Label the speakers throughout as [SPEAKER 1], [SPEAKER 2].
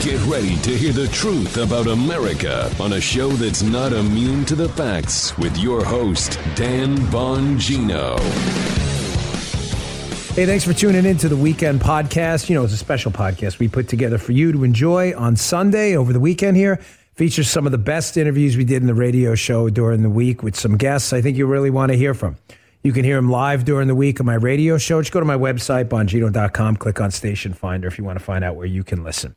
[SPEAKER 1] Get ready to hear the truth about America on a show that's not immune to the facts with your host, Dan Bongino.
[SPEAKER 2] Hey, thanks for tuning in to the weekend podcast. You know, it's a special podcast we put together for you to enjoy on Sunday over the weekend here. Features some of the best interviews we did in the radio show during the week with some guests I think you really want to hear from. You can hear them live during the week on my radio show. Just go to my website, bongino.com, click on Station Finder if you want to find out where you can listen.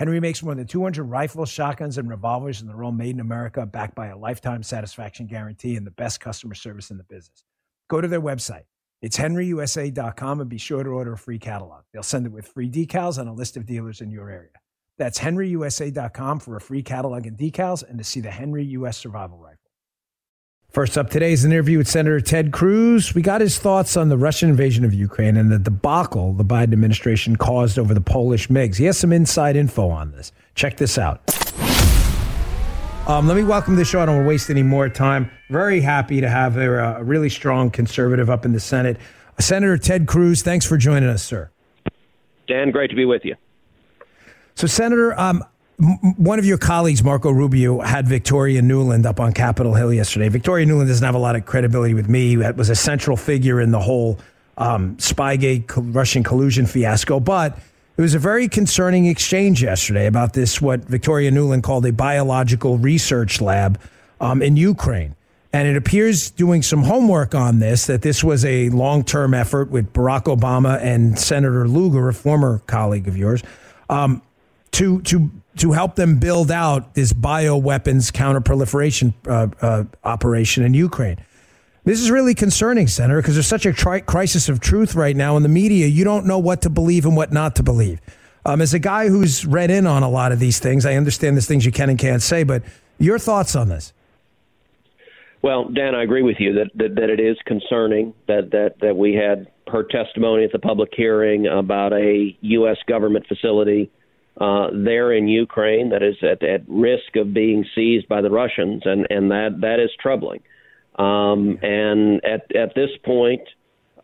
[SPEAKER 2] Henry makes more than 200 rifles, shotguns, and revolvers, and they're all made in America, backed by a lifetime satisfaction guarantee and the best customer service in the business. Go to their website. It's henryusa.com and be sure to order a free catalog. They'll send it with free decals and a list of dealers in your area. That's henryusa.com for a free catalog and decals and to see the Henry U.S. Survival Rifle. First up today is an interview with Senator Ted Cruz. We got his thoughts on the Russian invasion of Ukraine and the debacle the Biden administration caused over the Polish MiGs. He has some inside info on this. Check this out. Um, let me welcome to the show. I don't want to waste any more time. Very happy to have a, a really strong conservative up in the Senate. Senator Ted Cruz, thanks for joining us, sir.
[SPEAKER 3] Dan, great to be with you.
[SPEAKER 2] So, Senator, um, one of your colleagues, Marco Rubio, had Victoria Nuland up on Capitol Hill yesterday. Victoria Nuland doesn't have a lot of credibility with me. He was a central figure in the whole um, Spygate Russian collusion fiasco, but it was a very concerning exchange yesterday about this, what Victoria Nuland called a biological research lab um, in Ukraine. And it appears doing some homework on this that this was a long term effort with Barack Obama and Senator Lugar, a former colleague of yours, um, to to to help them build out this bioweapons counterproliferation uh, uh, operation in Ukraine. This is really concerning, Senator, because there's such a tri- crisis of truth right now in the media. You don't know what to believe and what not to believe. Um, as a guy who's read in on a lot of these things, I understand there's things you can and can't say, but your thoughts on this?
[SPEAKER 3] Well, Dan, I agree with you that, that, that it is concerning that, that, that we had her testimony at the public hearing about a U.S. government facility uh, there in Ukraine that is at, at risk of being seized by the Russians, and, and that, that is troubling. Um, and at, at this point,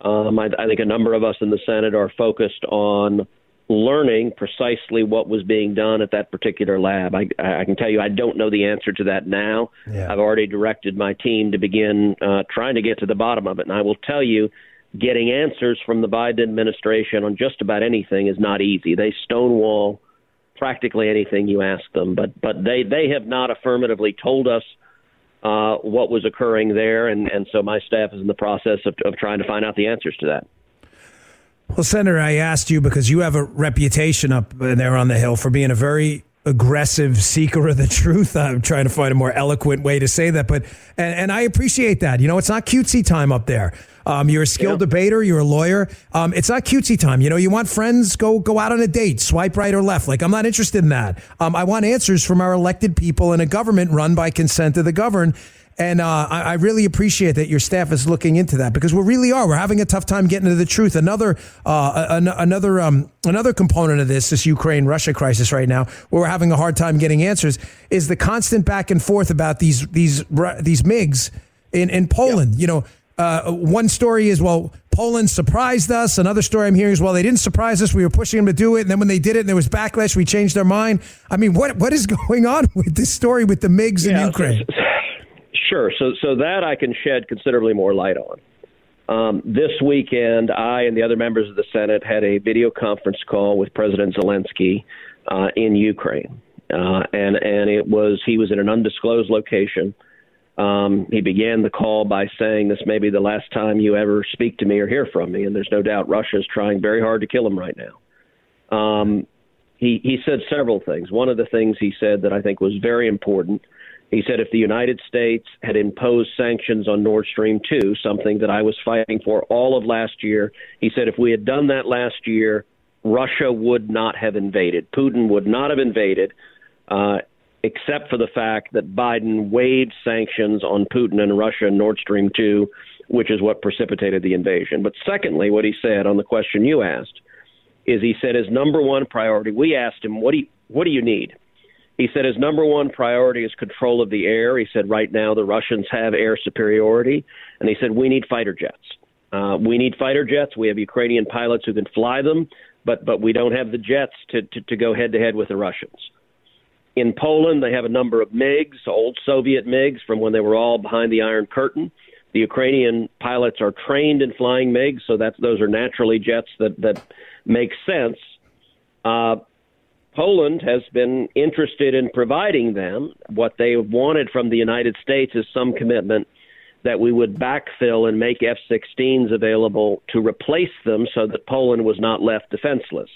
[SPEAKER 3] um, I, I think a number of us in the Senate are focused on learning precisely what was being done at that particular lab. I, I can tell you I don't know the answer to that now. Yeah. I've already directed my team to begin uh, trying to get to the bottom of it. And I will tell you, getting answers from the Biden administration on just about anything is not easy. They stonewall practically anything you ask them, but but they they have not affirmatively told us uh, what was occurring there, and and so my staff is in the process of, of trying to find out the answers to that.
[SPEAKER 2] Well, Senator, I asked you because you have a reputation up there on the Hill for being a very aggressive seeker of the truth. I'm trying to find a more eloquent way to say that, but and, and I appreciate that. You know, it's not cutesy time up there. Um, you're a skilled debater. You're a lawyer. Um, it's not cutesy time. You know, you want friends, go go out on a date, swipe right or left. Like I'm not interested in that. Um, I want answers from our elected people in a government run by consent of the governed. And uh, I, I, really appreciate that your staff is looking into that because we really are. We're having a tough time getting to the truth. Another uh, an, another um, another component of this, this Ukraine Russia crisis right now, where we're having a hard time getting answers, is the constant back and forth about these these these MIGs in in Poland. Yep. You know, uh, one story is well. Poland surprised us. Another story I'm hearing is, well, they didn't surprise us. We were pushing them to do it. And then when they did it and there was backlash, we changed our mind. I mean, what what is going on with this story with the MiGs yeah, in Ukraine?
[SPEAKER 3] Sure. So, so that I can shed considerably more light on. Um, this weekend, I and the other members of the Senate had a video conference call with President Zelensky uh, in Ukraine. uh, and and it was he was in an undisclosed location. Um, he began the call by saying, "This may be the last time you ever speak to me or hear from me." And there's no doubt Russia is trying very hard to kill him right now. Um, he he said several things. One of the things he said that I think was very important. He said if the United States had imposed sanctions on Nord Stream 2, something that I was fighting for all of last year, he said if we had done that last year, Russia would not have invaded. Putin would not have invaded, uh, except for the fact that Biden waived sanctions on Putin and Russia and Nord Stream 2, which is what precipitated the invasion. But secondly, what he said on the question you asked is he said his number one priority. We asked him, "What do you, what do you need?" He said his number one priority is control of the air. He said right now the Russians have air superiority, and he said we need fighter jets. Uh, we need fighter jets. We have Ukrainian pilots who can fly them but but we don't have the jets to, to, to go head to head with the Russians. In Poland, they have a number of MiGs, old Soviet MiGs from when they were all behind the Iron Curtain. The Ukrainian pilots are trained in flying MiGs, so that's those are naturally jets that that make sense. Uh, Poland has been interested in providing them. What they wanted from the United States is some commitment that we would backfill and make F 16s available to replace them so that Poland was not left defenseless.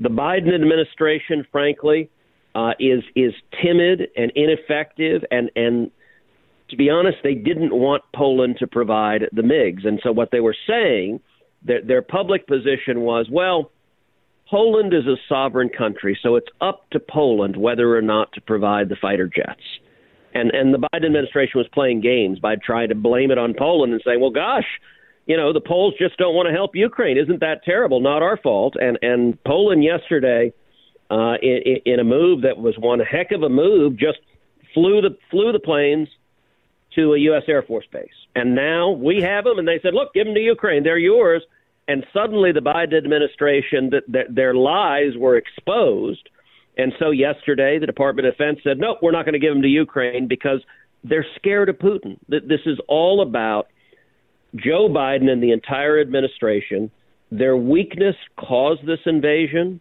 [SPEAKER 3] The Biden administration, frankly, uh, is is timid and ineffective, and and to be honest, they didn't want Poland to provide the MiGs, and so what they were saying, their, their public position was, well, Poland is a sovereign country, so it's up to Poland whether or not to provide the fighter jets. And and the Biden administration was playing games by trying to blame it on Poland and saying, "Well, gosh, you know, the Poles just don't want to help Ukraine. Isn't that terrible? Not our fault." And and Poland yesterday, uh, in, in a move that was one heck of a move, just flew the flew the planes to a U.S. Air Force base. And now we have them, and they said, "Look, give them to Ukraine. They're yours." And suddenly, the Biden administration, that, that their lies were exposed and so yesterday, the Department of Defense said, no, we're not going to give them to Ukraine because they're scared of Putin. That This is all about Joe Biden and the entire administration. Their weakness caused this invasion,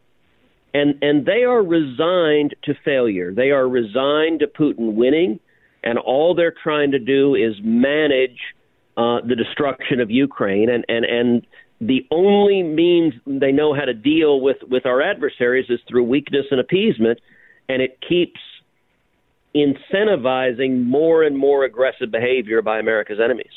[SPEAKER 3] and, and they are resigned to failure. They are resigned to Putin winning, and all they're trying to do is manage uh, the destruction of Ukraine. And, and, and the only means they know how to deal with with our adversaries is through weakness and appeasement, and it keeps incentivizing more and more aggressive behavior by America's enemies.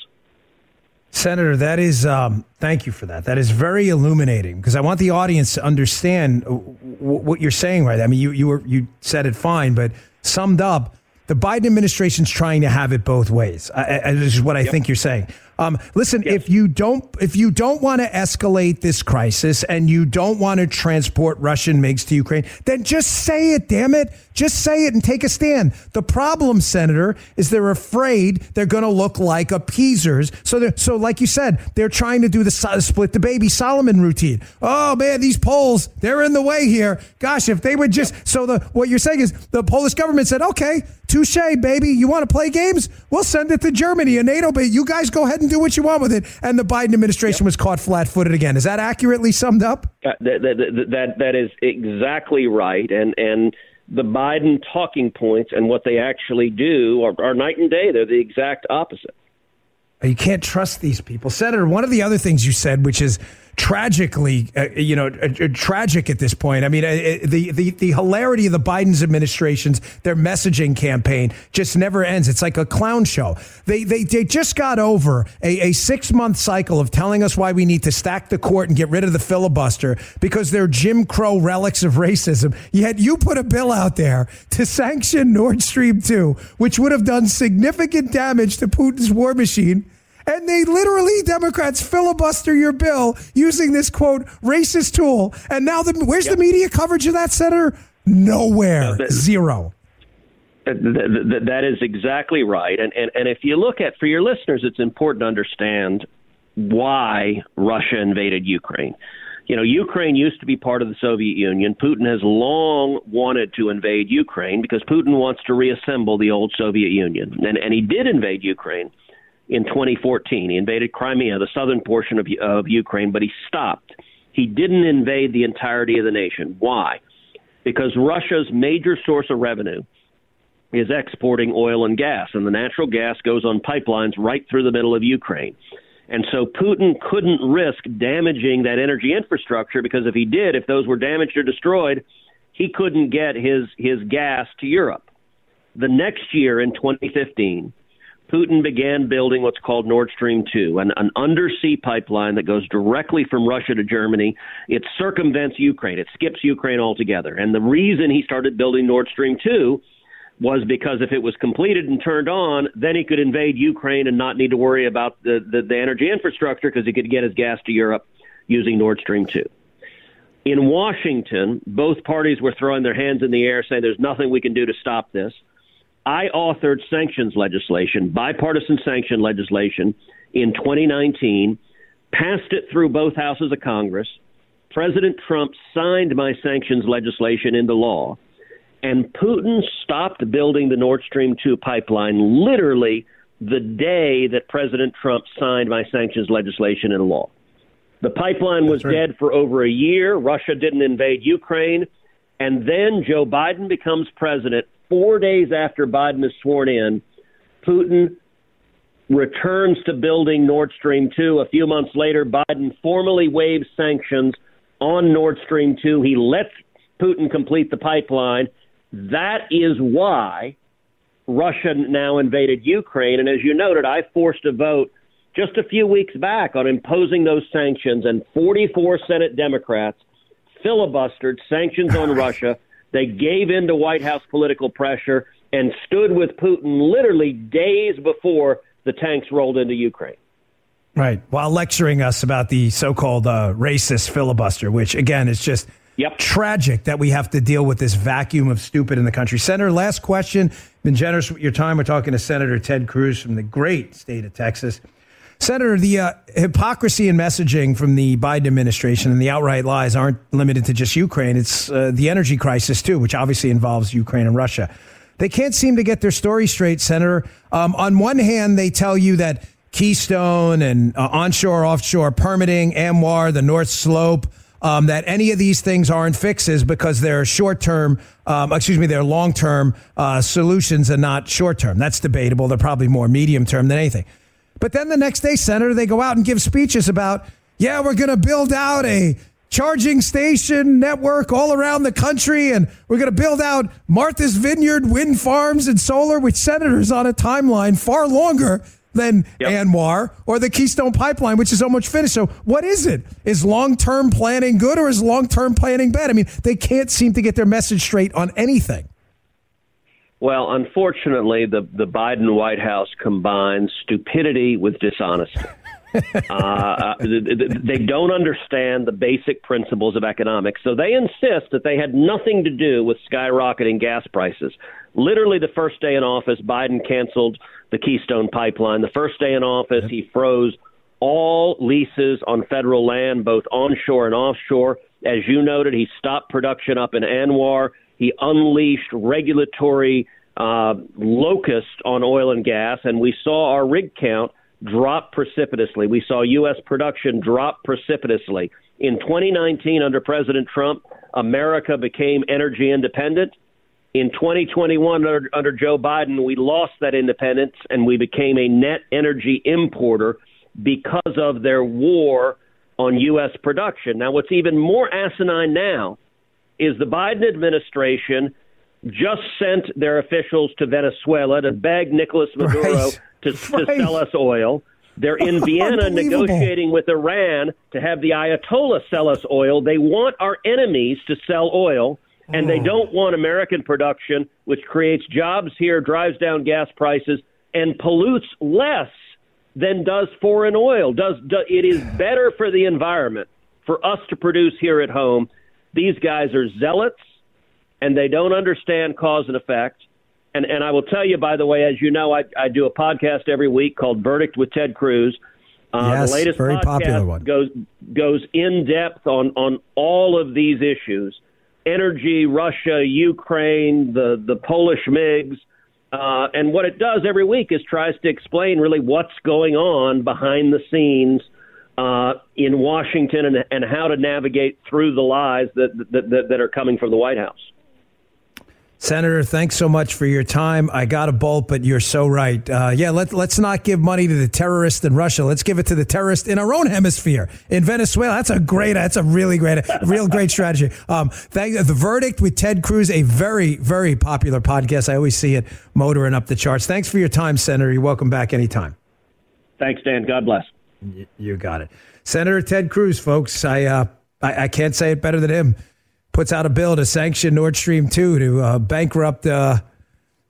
[SPEAKER 2] Senator, that is, um, thank you for that. That is very illuminating because I want the audience to understand w- what you're saying right. I mean, you, you, were, you said it fine, but summed up, the Biden administration's trying to have it both ways. I, I, this is what I yep. think you're saying. Um, listen, yes. if you don't if you don't want to escalate this crisis and you don't want to transport Russian MiGs to Ukraine, then just say it. Damn it, just say it and take a stand. The problem, Senator, is they're afraid they're going to look like appeasers. So, so like you said, they're trying to do the split the baby Solomon routine. Oh man, these Poles, they're in the way here. Gosh, if they would just so the what you're saying is the Polish government said, okay, touche, baby, you want to play games? We'll send it to Germany and NATO, but you guys go ahead and do what you want with it. And the Biden administration yep. was caught flat footed again. Is that accurately summed up?
[SPEAKER 3] Uh, that, that, that, that is exactly right. And, and the Biden talking points and what they actually do are, are night and day. They're the exact opposite.
[SPEAKER 2] You can't trust these people. Senator, one of the other things you said, which is tragically, uh, you know, uh, uh, tragic at this point. I mean, uh, uh, the, the the hilarity of the Biden's administration's their messaging campaign just never ends. It's like a clown show. They they, they just got over a, a six month cycle of telling us why we need to stack the court and get rid of the filibuster because they're Jim Crow relics of racism. Yet you put a bill out there to sanction Nord Stream two, which would have done significant damage to Putin's war machine and they literally Democrats filibuster your bill using this quote racist tool. And now the where's yep. the media coverage of that, Senator? Nowhere, that, zero.
[SPEAKER 3] Uh, that, that, that is exactly right. And, and and if you look at for your listeners, it's important to understand why Russia invaded Ukraine. You know, Ukraine used to be part of the Soviet Union. Putin has long wanted to invade Ukraine because Putin wants to reassemble the old Soviet Union. And, and he did invade Ukraine in 2014. He invaded Crimea, the southern portion of, of Ukraine, but he stopped. He didn't invade the entirety of the nation. Why? because Russia's major source of revenue is exporting oil and gas, and the natural gas goes on pipelines right through the middle of Ukraine. And so Putin couldn't risk damaging that energy infrastructure because if he did, if those were damaged or destroyed, he couldn't get his, his gas to Europe. The next year in 2015, Putin began building what's called Nord Stream 2, an, an undersea pipeline that goes directly from Russia to Germany. It circumvents Ukraine, it skips Ukraine altogether. And the reason he started building Nord Stream 2 was because if it was completed and turned on, then he could invade Ukraine and not need to worry about the, the, the energy infrastructure because he could get his gas to Europe using Nord Stream 2. In Washington, both parties were throwing their hands in the air saying there's nothing we can do to stop this. I authored sanctions legislation, bipartisan sanction legislation in 2019, passed it through both houses of Congress. President Trump signed my sanctions legislation into law, and Putin stopped building the Nord Stream 2 pipeline literally the day that President Trump signed my sanctions legislation into law. The pipeline was right. dead for over a year. Russia didn't invade Ukraine. And then Joe Biden becomes president four days after Biden is sworn in, Putin returns to building Nord Stream 2. A few months later, Biden formally waives sanctions on Nord Stream 2. He lets Putin complete the pipeline. That is why Russia now invaded Ukraine. And as you noted, I forced a vote just a few weeks back on imposing those sanctions, and 44 Senate Democrats filibustered sanctions on Russia they gave in to White House political pressure and stood with Putin literally days before the tanks rolled into Ukraine.
[SPEAKER 2] Right. While lecturing us about the so called uh, racist filibuster, which again is just yep. tragic that we have to deal with this vacuum of stupid in the country. Senator, last question. Been generous with your time. We're talking to Senator Ted Cruz from the great state of Texas. Senator, the uh, hypocrisy in messaging from the Biden administration and the outright lies aren't limited to just Ukraine. It's uh, the energy crisis, too, which obviously involves Ukraine and Russia. They can't seem to get their story straight, Senator. Um, on one hand, they tell you that Keystone and uh, onshore, offshore permitting, ANWR, the North Slope, um, that any of these things aren't fixes because they're short term, um, excuse me, they're long term uh, solutions and not short term. That's debatable. They're probably more medium term than anything. But then the next day, Senator, they go out and give speeches about, yeah, we're going to build out a charging station network all around the country, and we're going to build out Martha's Vineyard wind farms and solar, which senators on a timeline far longer than yep. ANWR or the Keystone Pipeline, which is almost finished. So, what is it? Is long term planning good or is long term planning bad? I mean, they can't seem to get their message straight on anything.
[SPEAKER 3] Well, unfortunately, the the Biden White House combines stupidity with dishonesty. uh, uh they don't understand the basic principles of economics, so they insist that they had nothing to do with skyrocketing gas prices. Literally, the first day in office, Biden canceled the Keystone Pipeline. The first day in office, he froze all leases on federal land, both onshore and offshore. As you noted, he stopped production up in ANWR. He unleashed regulatory uh, on oil and gas, and we saw our rig count drop precipitously. We saw U.S. production drop precipitously. In 2019, under President Trump, America became energy independent. In 2021, under, under Joe Biden, we lost that independence and we became a net energy importer because of their war on U.S. production. Now, what's even more asinine now is the Biden administration just sent their officials to Venezuela to beg Nicolas Maduro right. to, right. to sell us oil. They're in Vienna negotiating with Iran to have the Ayatollah sell us oil. They want our enemies to sell oil, and oh. they don't want American production, which creates jobs here, drives down gas prices, and pollutes less than does foreign oil. Does, does it is better for the environment for us to produce here at home. These guys are zealots and they don't understand cause and effect. And and I will tell you, by the way, as you know, I, I do a podcast every week called Verdict with Ted Cruz.
[SPEAKER 2] Uh, yes,
[SPEAKER 3] the latest
[SPEAKER 2] very popular one.
[SPEAKER 3] goes goes in depth on on all of these issues: energy, Russia, Ukraine, the the Polish MIGs. Uh, and what it does every week is tries to explain really what's going on behind the scenes uh, in Washington and, and how to navigate through the lies that, that, that, that are coming from the White House.
[SPEAKER 2] Senator, thanks so much for your time. I got a bolt, but you're so right. Uh, yeah, let, let's not give money to the terrorists in Russia. Let's give it to the terrorists in our own hemisphere in Venezuela. That's a great, that's a really great, real great strategy. Um, thank the verdict with Ted Cruz, a very, very popular podcast. I always see it motoring up the charts. Thanks for your time, Senator. You're welcome back anytime.
[SPEAKER 3] Thanks, Dan. God bless.
[SPEAKER 2] You got it, Senator Ted Cruz, folks. I, uh, I, I can't say it better than him puts out a bill to sanction Nord Stream 2 to uh, bankrupt uh,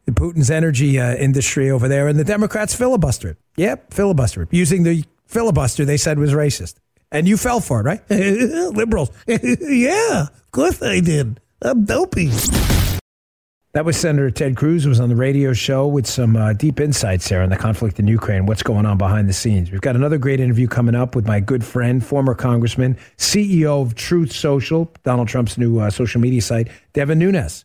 [SPEAKER 2] Putin's energy uh, industry over there. And the Democrats filibuster it. Yep, filibuster it. Using the filibuster they said was racist. And you fell for it, right? Liberals. yeah, of course I did. I'm dopey. That was Senator Ted Cruz who was on the radio show with some uh, deep insights there on the conflict in Ukraine, what's going on behind the scenes. We've got another great interview coming up with my good friend, former congressman, CEO of Truth Social, Donald Trump's new uh, social media site, Devin Nunes.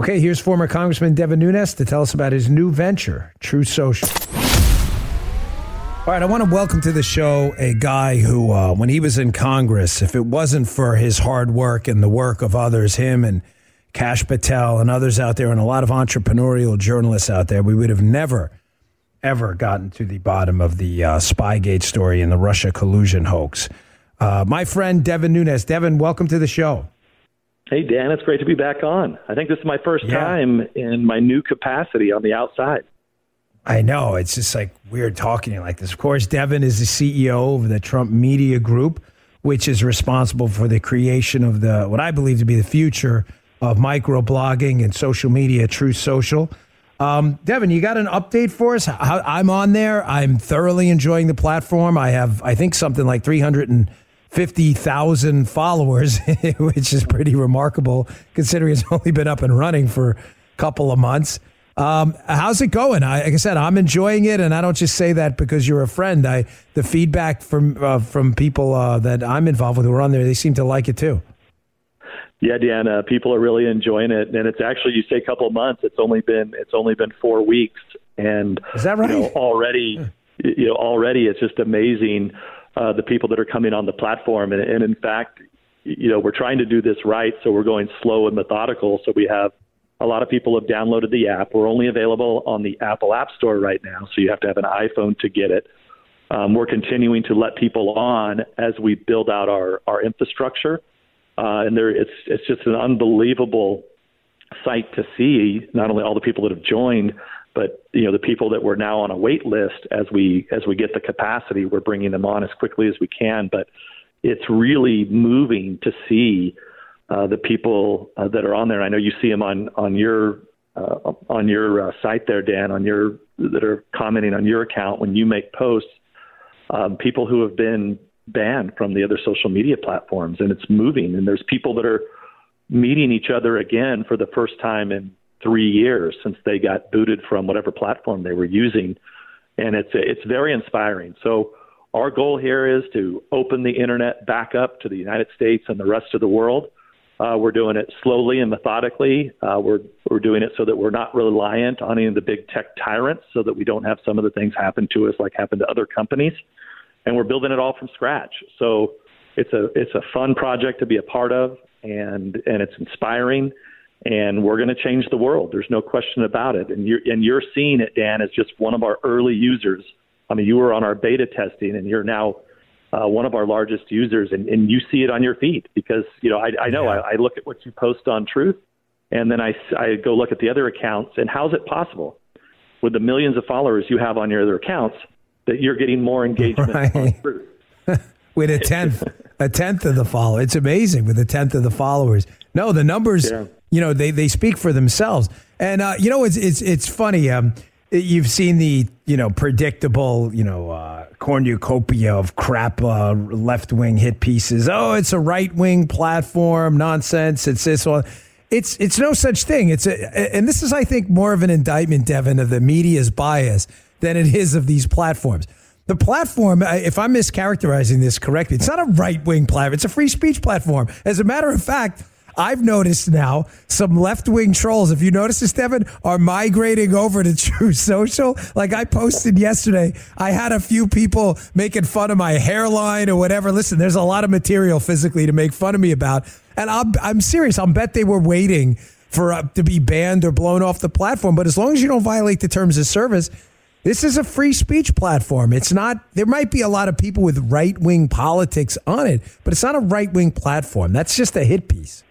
[SPEAKER 2] Okay, here's former Congressman Devin Nunes to tell us about his new venture, Truth Social. All right, I want to welcome to the show a guy who, uh, when he was in Congress, if it wasn't for his hard work and the work of others, him and Kash Patel and others out there, and a lot of entrepreneurial journalists out there, we would have never, ever gotten to the bottom of the uh, Spygate story and the Russia collusion hoax. Uh, my friend Devin Nunes. Devin, welcome to the show.
[SPEAKER 4] Hey, Dan, it's great to be back on. I think this is my first yeah. time in my new capacity on the outside.
[SPEAKER 2] I know. It's just like weird talking like this. Of course, Devin is the CEO of the Trump Media Group, which is responsible for the creation of the what I believe to be the future of microblogging and social media, Truth Social. Um, Devin, you got an update for us? I'm on there. I'm thoroughly enjoying the platform. I have, I think, something like 300 and 50,000 followers, which is pretty remarkable considering it's only been up and running for a couple of months. Um, how's it going? I, like I said, I'm enjoying it, and I don't just say that because you're a friend. I the feedback from uh, from people uh, that I'm involved with who are on there, they seem to like it too.
[SPEAKER 4] Yeah, Dan, uh, people are really enjoying it, and it's actually you say a couple of months. It's only been it's only been four weeks, and
[SPEAKER 2] is that right?
[SPEAKER 4] You know, already, you know, already it's just amazing uh, the people that are coming on the platform. And, and in fact, you know, we're trying to do this right, so we're going slow and methodical. So we have a lot of people have downloaded the app. We're only available on the Apple App Store right now, so you have to have an iPhone to get it. Um, we're continuing to let people on as we build out our our infrastructure, uh, and there it's it's just an unbelievable sight to see not only all the people that have joined, but you know the people that were now on a wait list as we as we get the capacity, we're bringing them on as quickly as we can. But it's really moving to see uh, the people uh, that are on there. I know you see them on on your uh, on your uh, site there, Dan, on your that are commenting on your account when you make posts. Um, people who have been banned from the other social media platforms, and it's moving. And there's people that are meeting each other again for the first time in three years since they got booted from whatever platform they were using, and it's it's very inspiring. So our goal here is to open the internet back up to the United States and the rest of the world. Uh, we're doing it slowly and methodically. Uh, we're we're doing it so that we're not reliant on any of the big tech tyrants, so that we don't have some of the things happen to us like happened to other companies. And we're building it all from scratch. So it's a it's a fun project to be a part of, and and it's inspiring and we're going to change the world. There's no question about it. And you're and you're seeing it, Dan, as just one of our early users. I mean, you were on our beta testing, and you're now uh, one of our largest users, and, and you see it on your feed because you know I, I know yeah. I, I look at what you post on Truth, and then I I go look at the other accounts, and how's it possible with the millions of followers you have on your other accounts that you're getting more engagement right. on Truth?
[SPEAKER 2] with a tenth, a tenth of the followers. It's amazing with a tenth of the followers. No, the numbers. Yeah you know, they, they speak for themselves. And, uh, you know, it's, it's, it's funny. Um, you've seen the you know predictable you know uh, cornucopia of crap uh, left wing hit pieces. Oh, it's a right wing platform nonsense. It's this one. It's it's no such thing. It's a, and this is I think more of an indictment, Devin, of the media's bias than it is of these platforms. The platform, if I'm mischaracterizing this correctly, it's not a right wing platform. It's a free speech platform. As a matter of fact, I've noticed now some left wing trolls, if you notice this, Devin, are migrating over to Truth Social. Like I posted yesterday, I had a few people making fun of my hairline or whatever. Listen, there's a lot of material physically to make fun of me about. And I'm, I'm serious. I'll bet they were waiting for uh, to be banned or blown off the platform. But as long as you don't violate the terms of service, this is a free speech platform. It's not, there might be a lot of people with right wing politics on it, but it's not a right wing platform. That's just a hit piece.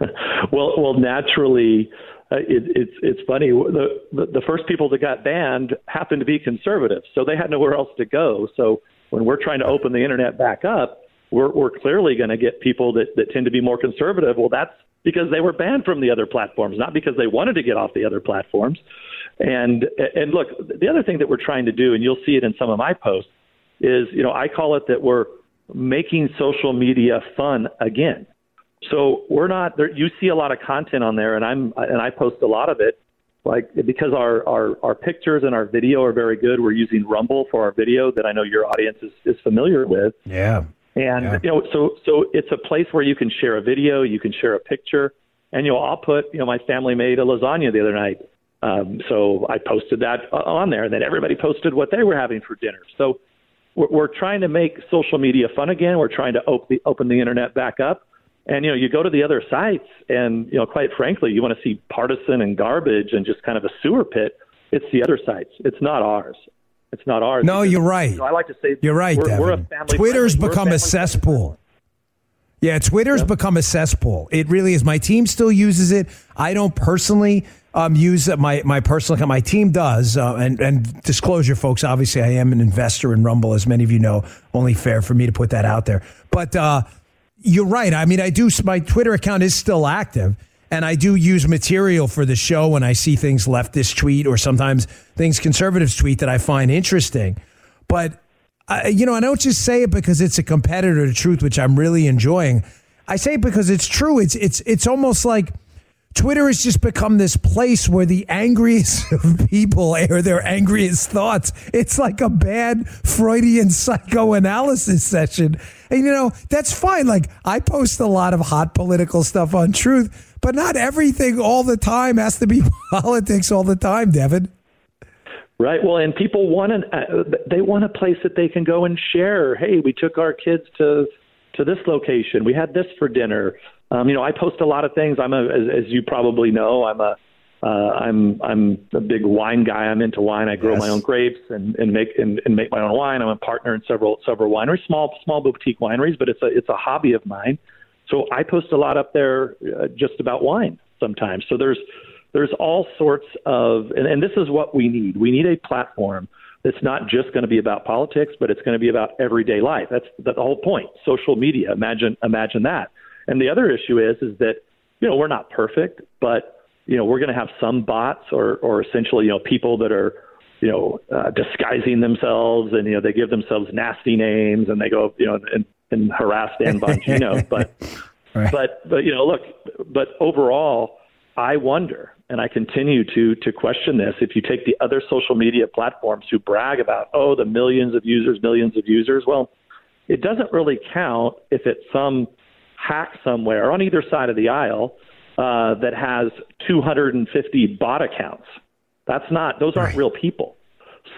[SPEAKER 4] well, well, naturally, uh, it, it's it's funny. The, the the first people that got banned happened to be conservatives, so they had nowhere else to go. So when we're trying to open the internet back up, we're we're clearly going to get people that that tend to be more conservative. Well, that's because they were banned from the other platforms, not because they wanted to get off the other platforms. And and look, the other thing that we're trying to do, and you'll see it in some of my posts, is you know I call it that we're making social media fun again. So we're not there. You see a lot of content on there, and I'm and I post a lot of it. Like because our, our our pictures and our video are very good. We're using Rumble for our video that I know your audience is, is familiar with.
[SPEAKER 2] Yeah.
[SPEAKER 4] And
[SPEAKER 2] yeah.
[SPEAKER 4] you know, so so it's a place where you can share a video, you can share a picture, and you know, I'll put you know, my family made a lasagna the other night, um, so I posted that on there, and then everybody posted what they were having for dinner. So we're, we're trying to make social media fun again. We're trying to open the, open the internet back up. And you know, you go to the other sites, and you know, quite frankly, you want to see partisan and garbage and just kind of a sewer pit. It's the other sites. It's not ours. It's not ours.
[SPEAKER 2] No,
[SPEAKER 4] because,
[SPEAKER 2] you're right.
[SPEAKER 4] You know, I like to say
[SPEAKER 2] you're right.
[SPEAKER 4] We're, we're a
[SPEAKER 2] family Twitter's
[SPEAKER 4] friendly.
[SPEAKER 2] become a, a cesspool. Yeah, Twitter's yep. become a cesspool. It really is. My team still uses it. I don't personally um, use my my personal account. My team does. Uh, and and disclosure, folks. Obviously, I am an investor in Rumble, as many of you know. Only fair for me to put that out there. But uh, you're right. I mean, I do. My Twitter account is still active, and I do use material for the show when I see things leftist tweet or sometimes things conservatives tweet that I find interesting. But I, you know, I don't just say it because it's a competitor to truth, which I'm really enjoying. I say it because it's true. It's it's it's almost like Twitter has just become this place where the angriest of people air their angriest thoughts. It's like a bad Freudian psychoanalysis session. And you know, that's fine. Like I post a lot of hot political stuff on truth, but not everything all the time has to be politics all the time, Devin.
[SPEAKER 4] Right. Well, and people want an, uh, they want a place that they can go and share. Hey, we took our kids to to this location. We had this for dinner. Um, you know, I post a lot of things. I'm a, as, as you probably know, I'm a, uh, I'm, I'm a big wine guy. I'm into wine. I grow yes. my own grapes and, and make and, and make my own wine. I'm a partner in several several wineries, small small boutique wineries, but it's a it's a hobby of mine. So I post a lot up there, uh, just about wine sometimes. So there's there's all sorts of, and, and this is what we need. We need a platform that's not just going to be about politics, but it's going to be about everyday life. That's the whole point. Social media. Imagine imagine that. And the other issue is is that you know we're not perfect, but you know we're going to have some bots or or essentially you know people that are you know uh, disguising themselves and you know they give themselves nasty names and they go you know and, and harass Dan Bongino. but right. but but you know look, but overall, I wonder and I continue to to question this. If you take the other social media platforms who brag about oh the millions of users, millions of users, well, it doesn't really count if it's some hack somewhere on either side of the aisle uh, that has 250 bot accounts. That's not; those aren't right. real people.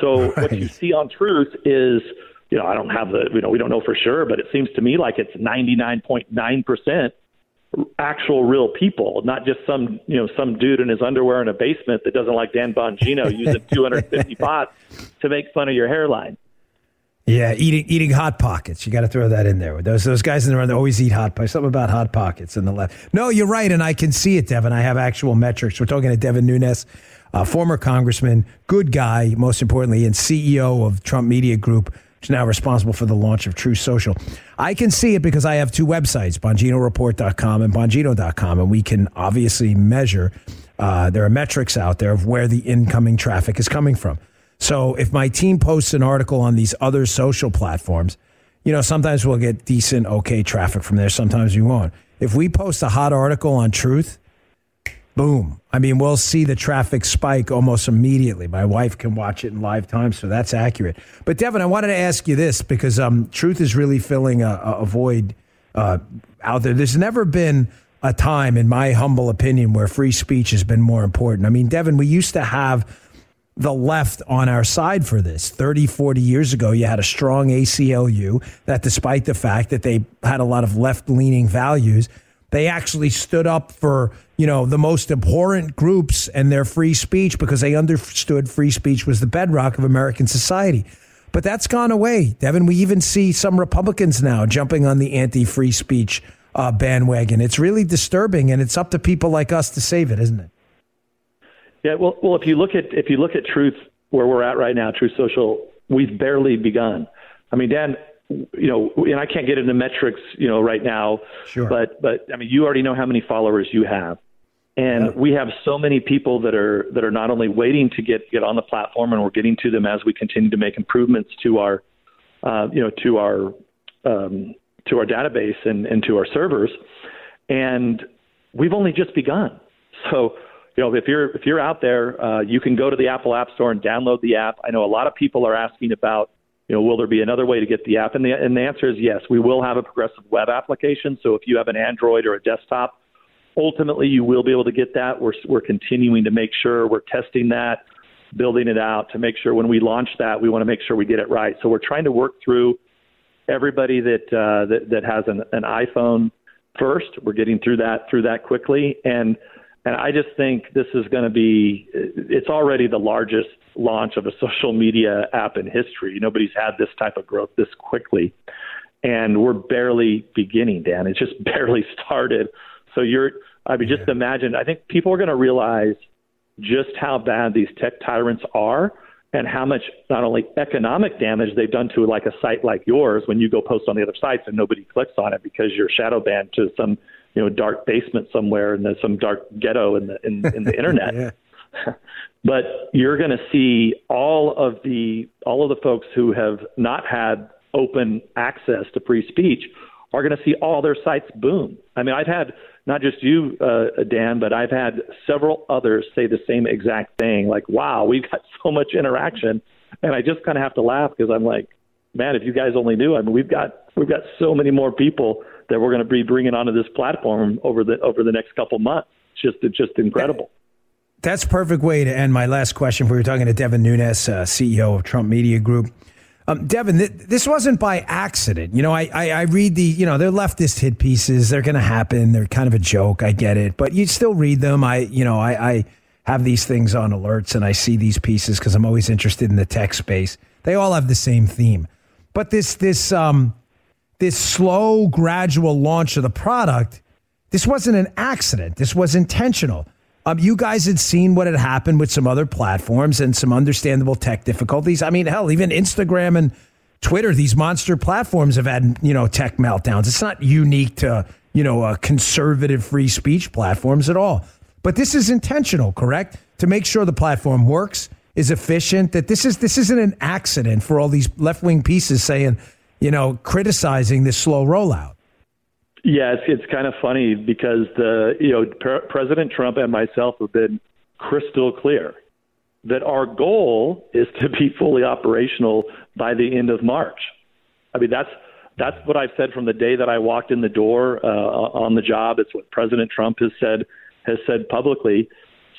[SPEAKER 4] So right. what you see on Truth is, you know, I don't have the, you know, we don't know for sure, but it seems to me like it's 99.9 percent actual real people, not just some you know some dude in his underwear in a basement that doesn't like Dan Bongino using 250 bots to make fun of your hairline.
[SPEAKER 2] Yeah, eating eating hot pockets. You got to throw that in there. Those those guys in the room, they always eat hot pockets. Something about hot pockets in the left. No, you're right, and I can see it, Devin. I have actual metrics. We're talking to Devin Nunes, uh, former congressman, good guy, most importantly, and CEO of Trump Media Group, which is now responsible for the launch of Truth Social. I can see it because I have two websites, BonginoReport.com and Bongino.com, and we can obviously measure Uh, there are metrics out there of where the incoming traffic is coming from. So if my team posts an article on these other social platforms, you know, sometimes we'll get decent, okay traffic from there. Sometimes we won't. If we post a hot article on Truth, boom. I mean, we'll see the traffic spike almost immediately. My wife can watch it in live time, so that's accurate. But Devin, I wanted to ask you this because um, Truth is really filling a, a void uh, out there. There's never been a time, in my humble opinion, where free speech has been more important. I mean, Devin, we used to have the left on our side for this. 30, 40 years ago, you had a strong ACLU that, despite the fact that they had a lot of left leaning values, they actually stood up for, you know, the most abhorrent groups and their free speech because they understood free speech was the bedrock of American society. But that's gone away, Devin. We even see some Republicans now jumping on the anti free speech uh, bandwagon. It's really disturbing, and it's up to people like us to save it, isn't it?
[SPEAKER 4] Yeah, well, well, if you look at if you look at Truth where we're at right now, Truth Social, we've barely begun. I mean, Dan, you know, and I can't get into metrics, you know, right now.
[SPEAKER 2] Sure.
[SPEAKER 4] But but I mean, you already know how many followers you have, and
[SPEAKER 2] Yep.
[SPEAKER 4] we have so many people that are that are not only waiting to get get on the platform, and we're getting to them as we continue to make improvements to our, uh, you know, to our um, to our database and, and to our servers, and we've only just begun. So. You know, if you're if you're out there, uh, you can go to the Apple App Store and download the app. I know a lot of people are asking about you know, will there be another way to get the app? And the, and the answer is yes. We will have a progressive web application. So if you have an Android or a desktop, ultimately you will be able to get that. We're, we're continuing to make sure we're testing that, building it out to make sure when we launch that, we want to make sure we get it right. So we're trying to work through everybody that, uh, that, that has an, an iPhone first. We're getting through that, through that quickly. And, and I just think this is going to be, it's already the largest launch of a social media app in history. Nobody's had this type of growth this quickly. And we're barely beginning, Dan. It's just barely started. So you're, I mean, just imagine, I think people are going to realize just how bad these tech tyrants are and how much not only economic damage they've done to like a site like yours when you go post on the other sites and nobody clicks on it because you're shadow banned to some you know dark basement somewhere in the, some dark ghetto in the in, in the internet.
[SPEAKER 2] Yeah.
[SPEAKER 4] but you're going to see all of the all of the folks who have not had open access to free speech are going to see all their sites boom. I mean, I've had not just you, uh, Dan, but I've had several others say the same exact thing. Like, wow, we've got so much interaction, and I just kind of have to laugh because I'm like, man, if you guys only knew, I mean, we've got we've got so many more people that we're going to be bringing onto this platform over the over the next couple months. It's just it's just incredible.
[SPEAKER 2] That's a perfect way to end my last question. We were talking to Devin Nunes, uh, CEO of Trump Media Group. Um, Devin, th- this wasn't by accident. You know, I, I, I read the, you know, they're leftist hit pieces. They're going to happen. They're kind of a joke. I get it. But you still read them. I, you know, I, I have these things on alerts and I see these pieces because I'm always interested in the tech space. They all have the same theme. But this, this, um, this slow, gradual launch of the product, this wasn't an accident. This was intentional. Um, you guys had seen what had happened with some other platforms and some understandable tech difficulties. I mean, hell, even Instagram and Twitter, these monster platforms have had you know tech meltdowns. It's not unique to you know uh, conservative free speech platforms at all. But this is intentional, correct? To make sure the platform works, is efficient. That this is this isn't an accident for all these left wing pieces saying, you know, criticizing this slow rollout.
[SPEAKER 4] Yeah, it's, it's kind of funny because the you know Pre- President Trump and myself have been crystal clear that our goal is to be fully operational by the end of March. I mean that's that's what I've said from the day that I walked in the door uh, on the job. It's what President Trump has said has said publicly.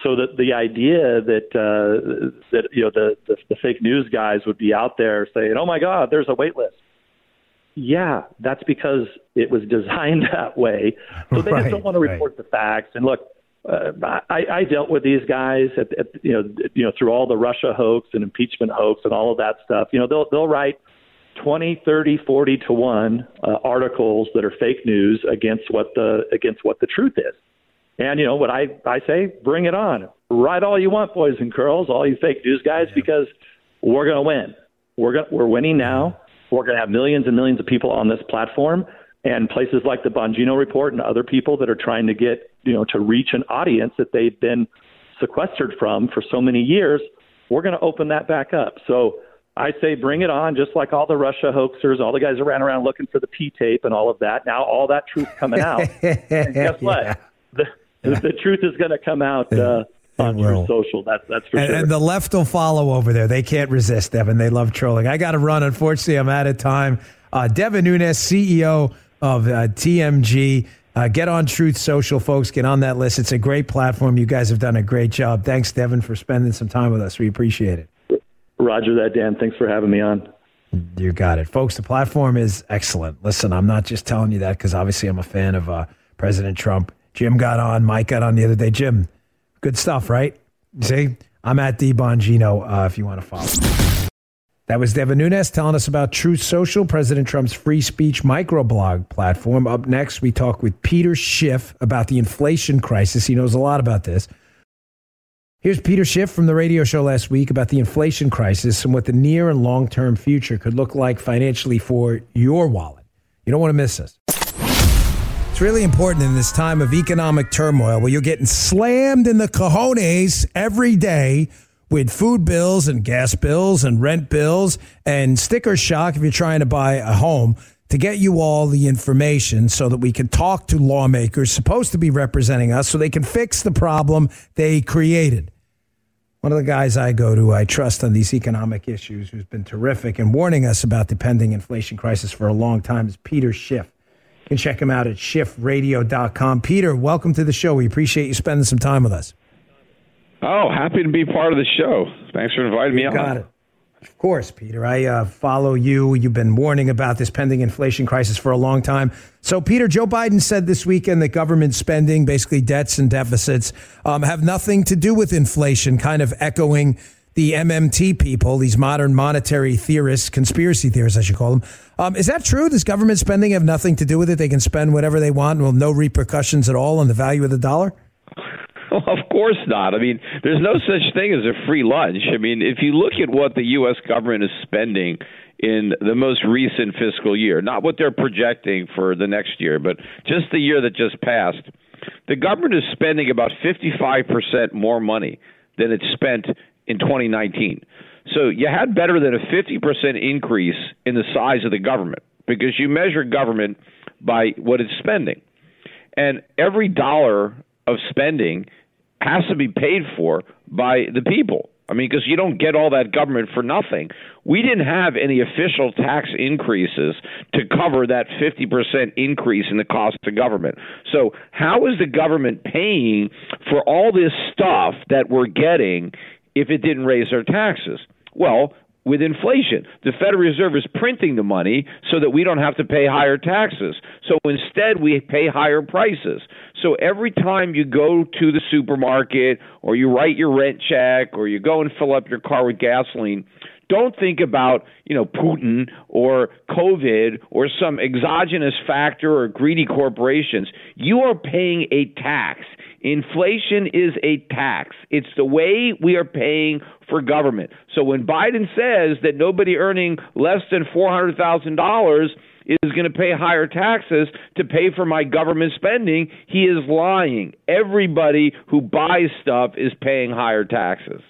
[SPEAKER 4] So that the idea that uh, that you know the, the the fake news guys would be out there saying, "Oh my God, there's a wait list." Yeah, that's because it was designed that way. So they
[SPEAKER 2] Right,
[SPEAKER 4] just don't want to
[SPEAKER 2] right.
[SPEAKER 4] report the facts. And look, uh, I, I dealt with these guys at, at you know you know through all the Russia hoax and impeachment hoax and all of that stuff. You know they'll they'll write 20, 30, 40 to one uh, articles that are fake news against what the against what the truth is. And you know what I I say, bring it on. Write all you want, boys and girls, all you fake news guys, because we're going to win. We're gonna, we're winning now. We're going to have millions and millions of people on this platform, and places like the Bongino Report and other people that are trying to get you know to reach an audience that they've been sequestered from for so many years, we're going to open that back up. So I say bring it on, just like all the Russia hoaxers, all the guys that ran around looking for the P tape and all of that. Now all that truth coming out. and guess what? Yeah. The, the, the, truth is going to come out. Uh, on Truth Social. That's that's for
[SPEAKER 2] and,
[SPEAKER 4] sure.
[SPEAKER 2] And the left will follow over there. They can't resist, Devin. They love trolling. I got to run. Unfortunately, I'm out of time. Uh, Devin Nunes, CEO of uh, TMG. Uh, get on Truth Social, folks. Get on that list. It's a great platform. You guys have done a great job. Thanks, Devin, for spending some time with us. We appreciate it.
[SPEAKER 4] Roger that, Dan. Thanks for having me on.
[SPEAKER 2] You got it. Folks, the platform is excellent. Listen, I'm not just telling you that because obviously I'm a fan of uh, President Trump. Jim got on, Mike got on the other day. Jim, good stuff, right? See, I'm at D Bongino uh, if you want to follow. That was Devin Nunes telling us about Truth Social, President Trump's free speech microblog platform. Up next, we talk with Peter Schiff about the inflation crisis. He knows a lot about this. Here's Peter Schiff from the radio show last week about the inflation crisis and what the near and long term future could look like financially for your wallet. You don't want to miss this. It's really important in this time of economic turmoil where you're getting slammed in the cojones every day with food bills and gas bills and rent bills and sticker shock if you're trying to buy a home to get you all the information so that we can talk to lawmakers supposed to be representing us so they can fix the problem they created. One of the guys I go to, I trust on these economic issues, who's been terrific and warning us about the pending inflation crisis for a long time, is Peter Schiff. Can check him out at schiffradio.com. Peter, welcome to the show. We appreciate you spending some time with us.
[SPEAKER 5] Oh, happy to be part of the show. Thanks for inviting me
[SPEAKER 2] you
[SPEAKER 5] on.
[SPEAKER 2] Got it. Of course, Peter. I uh, follow you. You've been warning about this pending inflation crisis for a long time. So, Peter, Joe Biden said this weekend that government spending, basically debts and deficits, um, have nothing to do with inflation, kind of echoing the MMT people, these modern monetary theorists, conspiracy theorists, I should call them. Um, is that true? Does government spending have nothing to do with it? They can spend whatever they want with no repercussions at all on the value of the dollar?
[SPEAKER 5] Well, of course not. I mean, there's no such thing as a free lunch. I mean, if you look at what the U.S. government is spending in the most recent fiscal year, not what they're projecting for the next year, but just the year that just passed, the government is spending about 55% more money than it spent in 2019. So you had better than a 50% increase in the size of the government because you measure government by what it's spending. And every dollar of spending has to be paid for by the people. I mean, because you don't get all that government for nothing. We didn't have any official tax increases to cover that 50% increase in the cost of government. So, how is the government paying for all this stuff that we're getting if it didn't raise our taxes? Well, with inflation. The Federal Reserve is printing the money so that we don't have to pay higher taxes. So instead, we pay higher prices. So every time you go to the supermarket or you write your rent check or you go and fill up your car with gasoline, don't think about you know Putin or COVID or some exogenous factor or greedy corporations. You are paying a tax. Inflation is a tax. It's the way we are paying for government. So when Biden says that nobody earning less than $400,000 is going to pay higher taxes to pay for my government spending, he is lying. Everybody who buys stuff is paying higher taxes.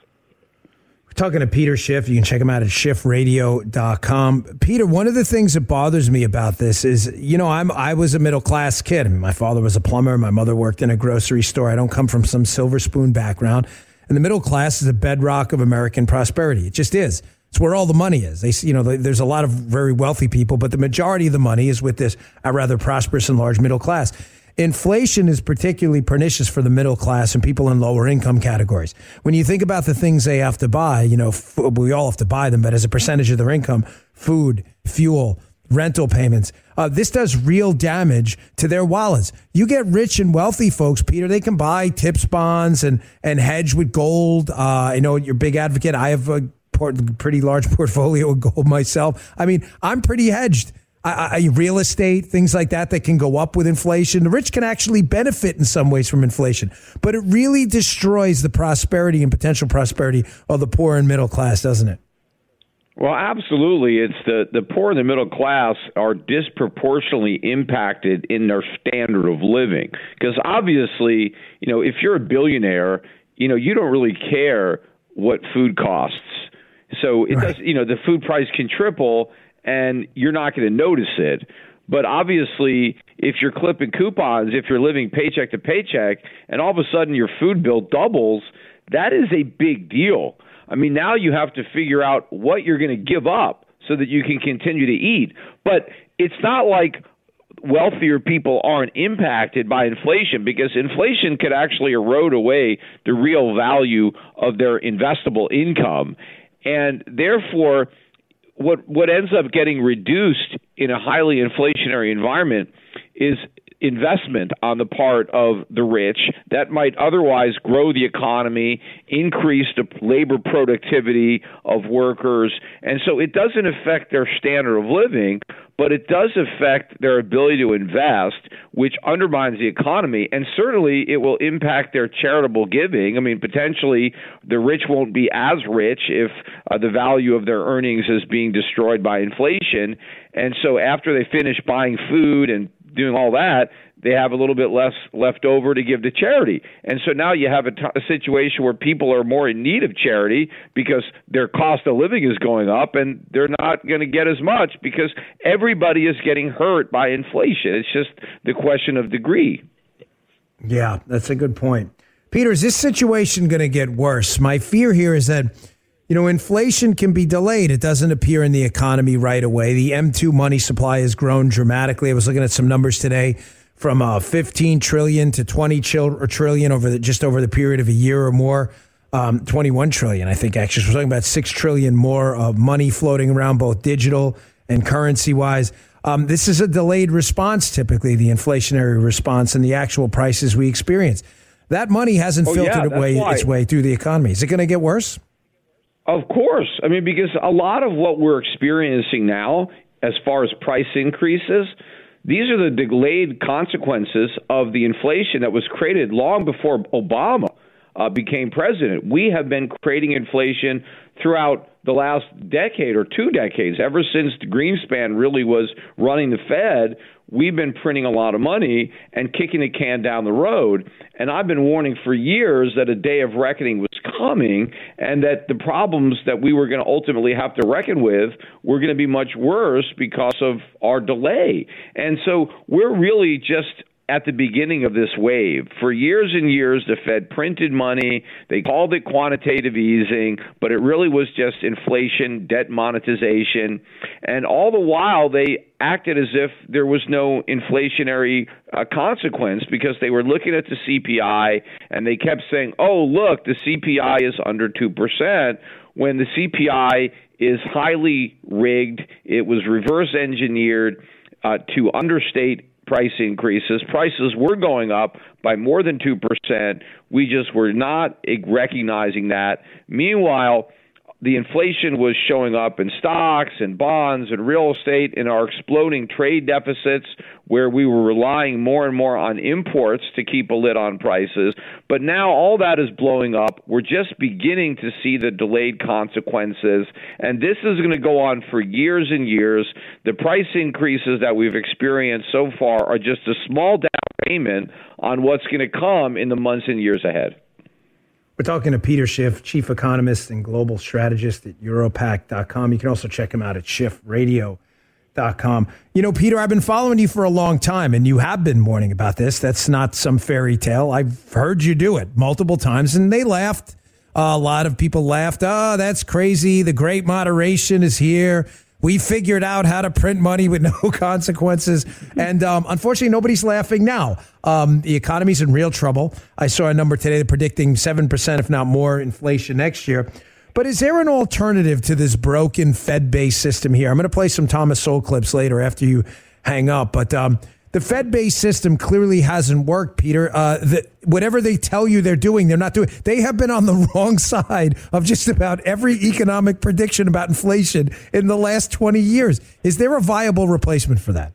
[SPEAKER 2] Talking to Peter Schiff. You can check him out at schiffradio.com. Peter, one of the things that bothers me about this is, you know, I'm I was a middle class kid. My father was a plumber, my mother worked in a grocery store. I don't come from some silver spoon background. And the middle class is the bedrock of American prosperity. It just is. It's where all the money is. They, you know, there's a lot of very wealthy people, but the majority of the money is with this rather prosperous and large middle class. Inflation is particularly pernicious for the middle class and people in lower income categories. When you think about the things they have to buy, you know, f- we all have to buy them, but as a percentage of their income, food, fuel, rental payments. Uh, this does real damage to their wallets. You get rich and wealthy folks, Peter. They can buy TIPS bonds and and hedge with gold. Uh, I know you're a big advocate. I have a pretty large portfolio of gold myself. I mean, I'm pretty hedged. I, I, real estate, things like that, that can go up with inflation. The rich can actually benefit in some ways from inflation, but it really destroys the prosperity and potential prosperity of the poor and middle class, doesn't it?
[SPEAKER 5] Well, absolutely. It's the, the poor and the middle class are disproportionately impacted in their standard of living. Because obviously, you know, if you're a billionaire, you know, you don't really care what food costs. So it right. does, you know, the food price can triple and you're not going to notice it. But obviously, if you're clipping coupons, if you're living paycheck to paycheck, and all of a sudden your food bill doubles, that is a big deal. I mean, now you have to figure out what you're going to give up so that you can continue to eat. But it's not like wealthier people aren't impacted by inflation because inflation could actually erode away the real value of their investable income. And therefore, what what ends up getting reduced in a highly inflationary environment is investment on the part of the rich that might otherwise grow the economy, increase the labor productivity of workers. And so it doesn't affect their standard of living, but it does affect their ability to invest, which undermines the economy. And certainly it will impact their charitable giving. I mean, potentially the rich won't be as rich if uh, the value of their earnings is being destroyed by inflation. And so after they finish buying food and doing all that, they have a little bit less left over to give to charity. And so now you have a, t- a situation where people are more in need of charity because their cost of living is going up and they're not going to get as much because everybody is getting hurt by inflation. It's just the question of degree.
[SPEAKER 2] Yeah, that's a good point. Peter, is this situation going to get worse? My fear here is that you know, inflation can be delayed. It doesn't appear in the economy right away. The M2 money supply has grown dramatically. I was looking at some numbers today from uh, 15 trillion to 20 trillion over the, just over the period of a year or more. Um, 21 trillion, I think, actually. So we're talking about 6 trillion more of money floating around, both digital and currency wise. Um, this is a delayed response, typically, the inflationary response and the actual prices we experience. That money hasn't oh, filtered yeah, way, its way through the economy. Is it going to get worse?
[SPEAKER 5] Of course. I mean, because a lot of what we're experiencing now, as far as price increases, these are the delayed consequences of the inflation that was created long before Obama uh, became president. We have been creating inflation throughout the last decade or two decades, ever since Greenspan really was running the Fed we've been printing a lot of money and kicking the can down the road. And I've been warning for years that a day of reckoning was coming and that the problems that we were going to ultimately have to reckon with were going to be much worse because of our delay. And so we're really just at the beginning of this wave. For years and years, the Fed printed money. They called it quantitative easing, but it really was just inflation, debt monetization. And all the while, they acted as if there was no inflationary uh, consequence because they were looking at the CPI and they kept saying, oh, look, the CPI is under 2%, when the CPI is highly rigged, it was reverse engineered. Uh, to understate price increases. Prices were going up by more than 2%. We just were not recognizing that. Meanwhile, the inflation was showing up in stocks and bonds and real estate in our exploding trade deficits where we were relying more and more on imports to keep a lid on prices. But now all that is blowing up. We're just beginning to see the delayed consequences. And this is going to go on for years and years. The price increases that we've experienced so far are just a small down payment on what's going to come in the months and years ahead
[SPEAKER 2] we're talking to Peter Schiff, chief economist and global strategist at Europac.com. You can also check him out at schiffradio.com. You know, Peter, I've been following you for a long time, and you have been warning about this. That's not some fairy tale. I've heard you do it multiple times, and they laughed. Uh, a lot of people laughed. Oh, that's crazy. The great moderation is here we figured out how to print money with no consequences. And um, unfortunately, nobody's laughing now. Um, the economy's in real trouble. I saw a number today predicting 7%, if not more, inflation next year. But is there an alternative to this broken Fed based system here? I'm going to play some Thomas Sowell clips later after you hang up. But um, the Fed based system clearly hasn't worked, Peter. Uh, the, whatever they tell you they're doing, they're not doing. They have been on the wrong side of just about every economic prediction about inflation in the last 20 years. Is there a viable replacement for that?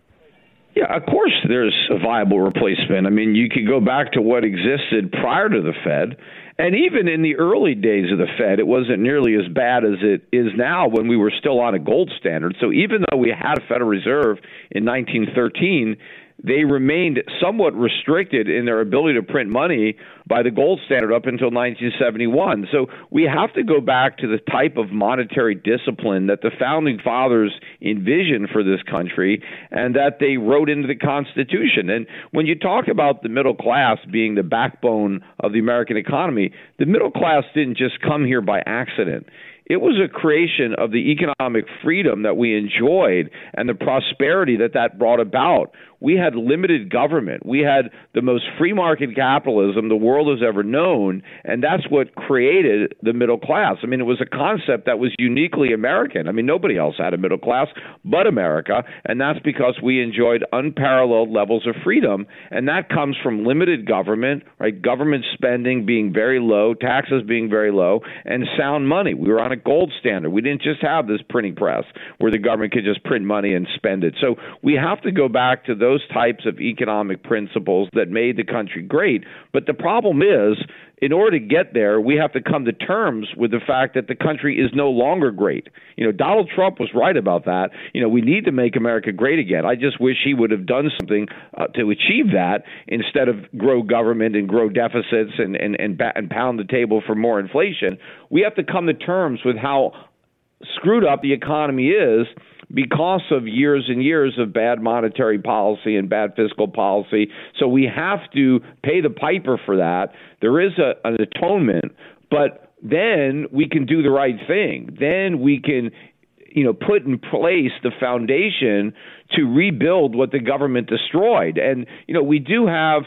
[SPEAKER 5] Yeah, of course there's a viable replacement. I mean, you could go back to what existed prior to the Fed. And even in the early days of the Fed, it wasn't nearly as bad as it is now when we were still on a gold standard. So even though we had a Federal Reserve in 1913, they remained somewhat restricted in their ability to print money by the gold standard up until 1971. So we have to go back to the type of monetary discipline that the founding fathers envisioned for this country and that they wrote into the Constitution. And when you talk about the middle class being the backbone of the American economy, the middle class didn't just come here by accident. It was a creation of the economic freedom that we enjoyed and the prosperity that that brought about we had limited government. We had the most free market capitalism the world has ever known, and that's what created the middle class. I mean, it was a concept that was uniquely American. I mean, nobody else had a middle class but America, and that's because we enjoyed unparalleled levels of freedom, and that comes from limited government, right? Government spending being very low, taxes being very low, and sound money. We were on a gold standard. We didn't just have this printing press where the government could just print money and spend it. So we have to go back to those those types of economic principles that made the country great. But the problem is, in order to get there, we have to come to terms with the fact that the country is no longer great. You know, Donald Trump was right about that. You know, we need to make America great again. I just wish he would have done something uh, to achieve that instead of grow government and grow deficits and and and, ba- and pound the table for more inflation. We have to come to terms with how screwed up the economy is because of years and years of bad monetary policy and bad fiscal policy. So we have to pay the piper for that. There is a, an atonement, but then we can do the right thing. Then we can you know put in place the foundation to rebuild what the government destroyed and you know we do have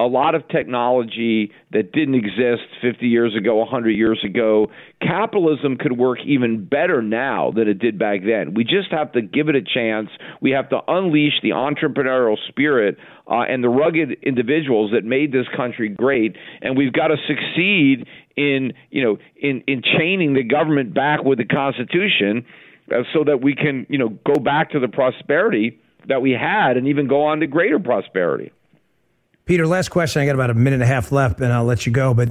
[SPEAKER 5] a lot of technology that didn't exist 50 years ago, 100 years ago. Capitalism could work even better now than it did back then. We just have to give it a chance. We have to unleash the entrepreneurial spirit uh, and the rugged individuals that made this country great, and we've got to succeed in you know in in chaining the government back with the Constitution, uh, so that we can you know go back to the prosperity that we had and even go on to greater prosperity.
[SPEAKER 2] Peter, last question. I got about a minute and a half left, and I'll let you go. But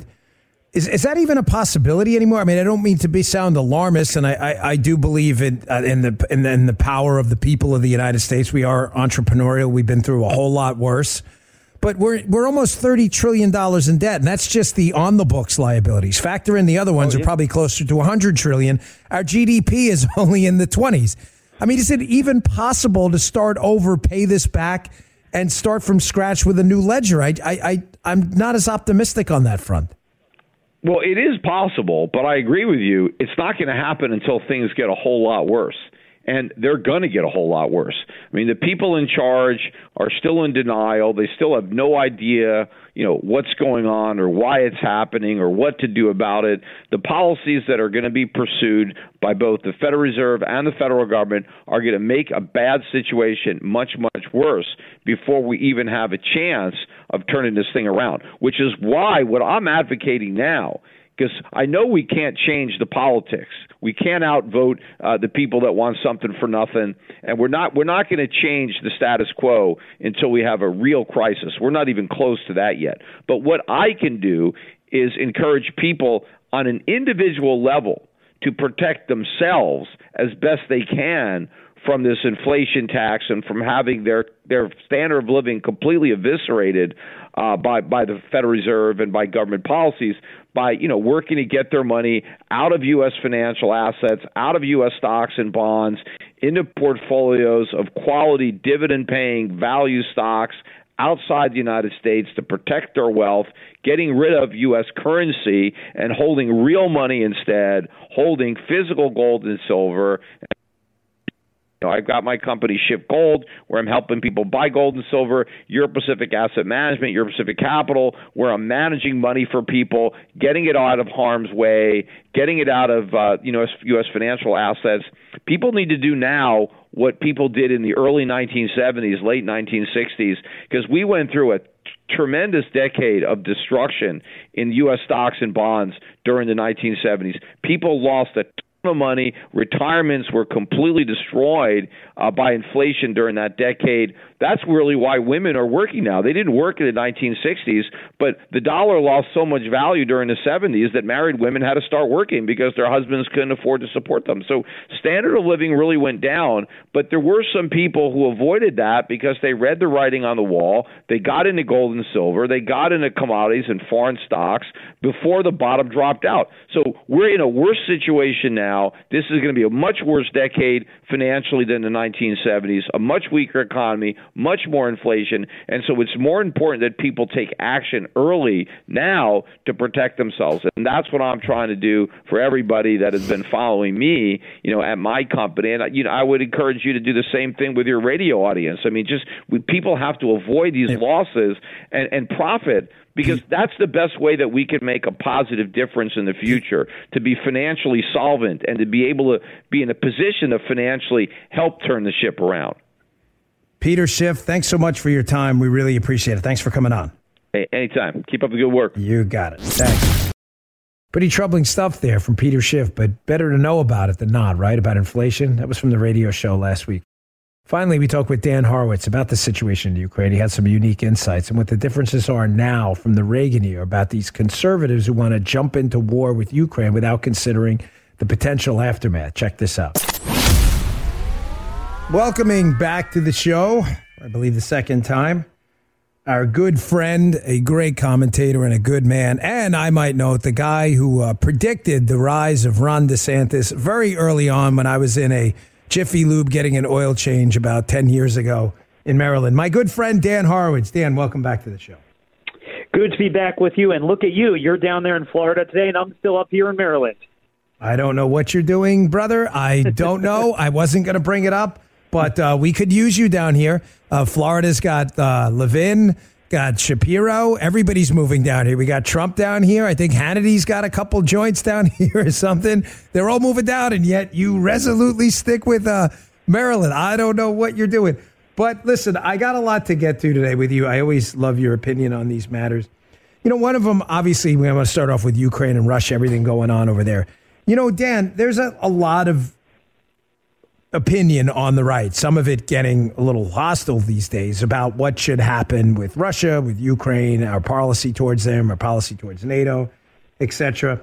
[SPEAKER 2] is is that even a possibility anymore? I mean, I don't mean to be sound alarmist, and I, I, I do believe in uh, in the in the, in the power of the people of the United States. We are entrepreneurial. We've been through a whole lot worse, but we're we're almost thirty trillion dollars in debt, and that's just the on the books liabilities. Factor in the other ones oh, yeah. are probably closer to hundred trillion. Our GDP is only in the twenties. I mean, is it even possible to start over, pay this back? And start from scratch with a new ledger. I, I, I I'm not as optimistic on that front.
[SPEAKER 5] Well, it is possible, but I agree with you. It's not going to happen until things get a whole lot worse and they're going to get a whole lot worse. I mean, the people in charge are still in denial. They still have no idea, you know, what's going on or why it's happening or what to do about it. The policies that are going to be pursued by both the Federal Reserve and the federal government are going to make a bad situation much much worse before we even have a chance of turning this thing around, which is why what I'm advocating now because I know we can't change the politics. We can't outvote uh, the people that want something for nothing, and we're not we're not going to change the status quo until we have a real crisis. We're not even close to that yet. But what I can do is encourage people on an individual level to protect themselves as best they can from this inflation tax and from having their their standard of living completely eviscerated uh, by by the Federal Reserve and by government policies by you know working to get their money out of U.S. financial assets, out of U.S. stocks and bonds, into portfolios of quality dividend paying value stocks outside the United States to protect their wealth, getting rid of U.S. currency and holding real money instead, holding physical gold and silver, you know, I've got my company Schiff Gold, where I'm helping people buy gold and silver. Euro Pacific Asset Management, Euro Pacific Capital, where I'm managing money for people, getting it out of harm's way, getting it out of uh, you know U.S. financial assets. People need to do now what people did in the early 1970s, late 1960s, because we went through a tremendous decade of destruction in U.S. stocks and bonds during the 1970s. People lost a of money. Retirements were completely destroyed uh, by inflation during that decade. that's really why women are working now. They didn't work in the 1960s, but the dollar lost so much value during the 70s that married women had to start working because their husbands couldn't afford to support them. So standard of living really went down, but there were some people who avoided that because they read the writing on the wall. They got into gold and silver, they got into commodities and foreign stocks before the bottom dropped out. So we're in a worse situation now. This is going to be a much worse decade financially than the 1970s, a much weaker economy, much more inflation, and so it's more important that people take action early now to protect themselves. And that's what I'm trying to do for everybody that has been following me, you know, at my company. And you know, I would encourage you to do the same thing with your radio audience. I mean, just we, people have to avoid these losses and, and profit because that's the best way that we can make a positive difference in the future to be financially solvent and to be able to be in a position to financially help turn the ship around.
[SPEAKER 2] Peter Schiff, thanks so much for your time. We really appreciate it. Thanks for coming on.
[SPEAKER 5] Hey, anytime. Keep up the good work.
[SPEAKER 2] You got it. Thanks. Pretty troubling stuff there from Peter Schiff, but better to know about it than not, right? About inflation. That was from the radio show last week. Finally, we talked with Dan Horowitz about the situation in Ukraine. He had some unique insights and what the differences are now from the Reagan year about these conservatives who want to jump into war with Ukraine without considering the potential aftermath. Check this out. Welcoming back to the show, I believe the second time, our good friend, a great commentator, and a good man. And I might note the guy who uh, predicted the rise of Ron DeSantis very early on when I was in a Jiffy Lube getting an oil change about 10 years ago in Maryland. My good friend, Dan Horowitz. Dan, welcome back to the show.
[SPEAKER 6] Good to be back with you. And look at you. You're down there in Florida today, and I'm still up here in Maryland.
[SPEAKER 2] I don't know what you're doing, brother. I don't know. I wasn't going to bring it up but uh, we could use you down here. Uh, Florida's got uh, Levin, got Shapiro. Everybody's moving down here. We got Trump down here. I think Hannity's got a couple joints down here or something. They're all moving down, and yet you resolutely stick with uh, Maryland. I don't know what you're doing. But listen, I got a lot to get to today with you. I always love your opinion on these matters. You know, one of them, obviously, we want to start off with Ukraine and Russia, everything going on over there. You know, Dan, there's a, a lot of opinion on the right, some of it getting a little hostile these days about what should happen with Russia, with Ukraine, our policy towards them, our policy towards NATO, etc.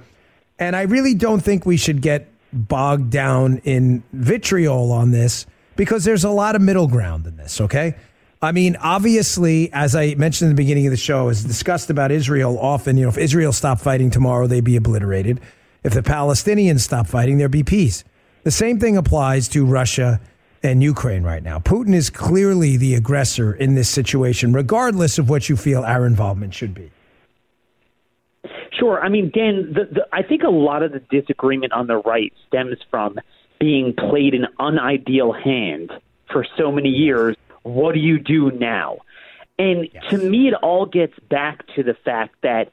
[SPEAKER 2] And I really don't think we should get bogged down in vitriol on this because there's a lot of middle ground in this, okay? I mean, obviously, as I mentioned in the beginning of the show, is discussed about Israel often, you know, if Israel stopped fighting tomorrow, they'd be obliterated. If the Palestinians stop fighting, there'd be peace. The same thing applies to Russia and Ukraine right now. Putin is clearly the aggressor in this situation, regardless of what you feel our involvement should be.
[SPEAKER 6] Sure. I mean, Dan, the, the, I think a lot of the disagreement on the right stems from being played in an unideal hand for so many years. What do you do now? And yes. to me, it all gets back to the fact that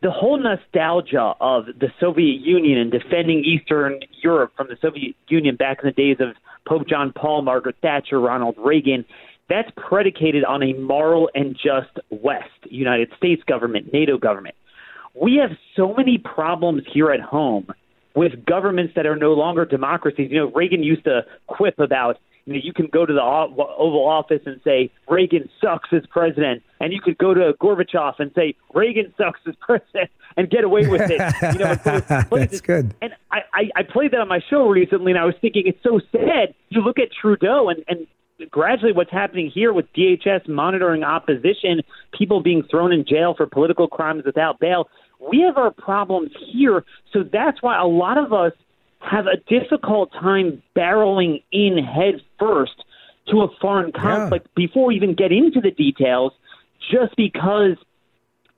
[SPEAKER 6] the whole nostalgia of the Soviet Union and defending Eastern Europe from the Soviet Union back in the days of Pope John Paul, Margaret Thatcher, Ronald Reagan, that's predicated on a moral and just West, United States government, NATO government. We have so many problems here at home with governments that are no longer democracies. You know, Reagan used to quip about you know, you can go to the Oval Office and say Reagan sucks as president, and you could go to Gorbachev and say Reagan sucks as president and get away with it. You know,
[SPEAKER 2] that's this. good.
[SPEAKER 6] And I, I, I played that on my show recently, and I was thinking it's so sad. You look at Trudeau and and gradually what's happening here with DHS monitoring opposition, people being thrown in jail for political crimes without bail. We have our problems here, so that's why a lot of us have a difficult time barreling in head first to a foreign conflict yeah. before we even get into the details, just because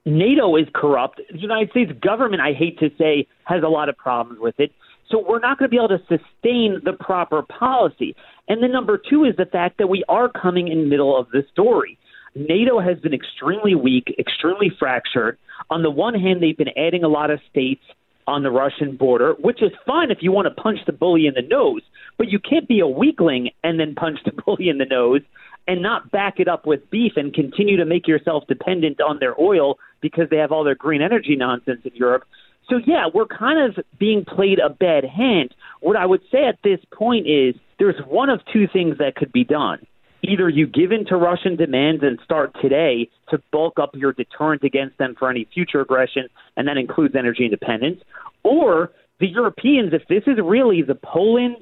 [SPEAKER 6] NATO is corrupt. The United States government, I hate to say, has a lot of problems with it. So we're not going to be able to sustain the proper policy. And then number two is the fact that we are coming in the middle of the story. NATO has been extremely weak, extremely fractured. On the one hand, they've been adding a lot of states on the Russian border, which is fine if you want to punch the bully in the nose, but you can't be a weakling and then punch the bully in the nose and not back it up with beef and continue to make yourself dependent on their oil because they have all their green energy nonsense in Europe. So, yeah, we're kind of being played a bad hand. What I would say at this point is there's one of two things that could be done. Either you give in to Russian demands and start today to bulk up your deterrent against them for any future aggression, and that includes energy independence, or the Europeans, if this is really the Poland,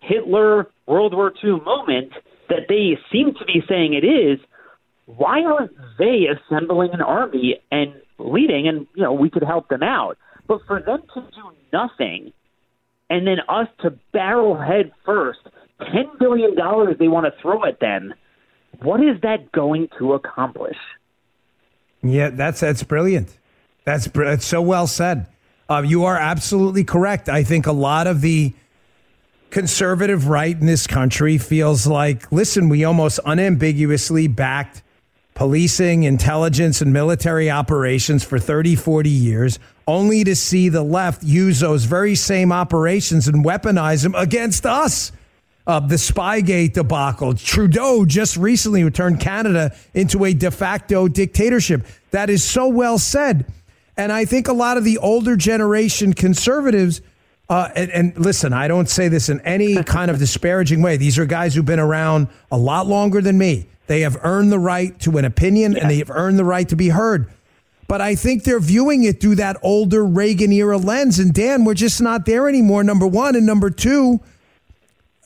[SPEAKER 6] Hitler, World War II moment that they seem to be saying it is, why aren't they assembling an army and leading? And, you know, we could help them out. But for them to do nothing and then us to barrel head first – ten billion dollars they want to throw at them. What is that going to accomplish?
[SPEAKER 2] Yeah, that's that's brilliant. That's that's so well said. Uh, you are absolutely correct. I think a lot of the conservative right in this country feels like, listen, we almost unambiguously backed policing, intelligence, and military operations for 30, 40 years, only to see the left use those very same operations and weaponize them against us uh, the Spygate debacle. Trudeau just recently turned Canada into a de facto dictatorship. That is so well said. And I think a lot of the older generation conservatives, uh, and, and, listen, I don't say this in any kind of disparaging way. These are guys who've been around a lot longer than me. They have earned the right to an opinion and they have earned the right to be heard. But I think they're viewing it through that older Reagan era lens. And Dan, we're just not there anymore, number one. And number two,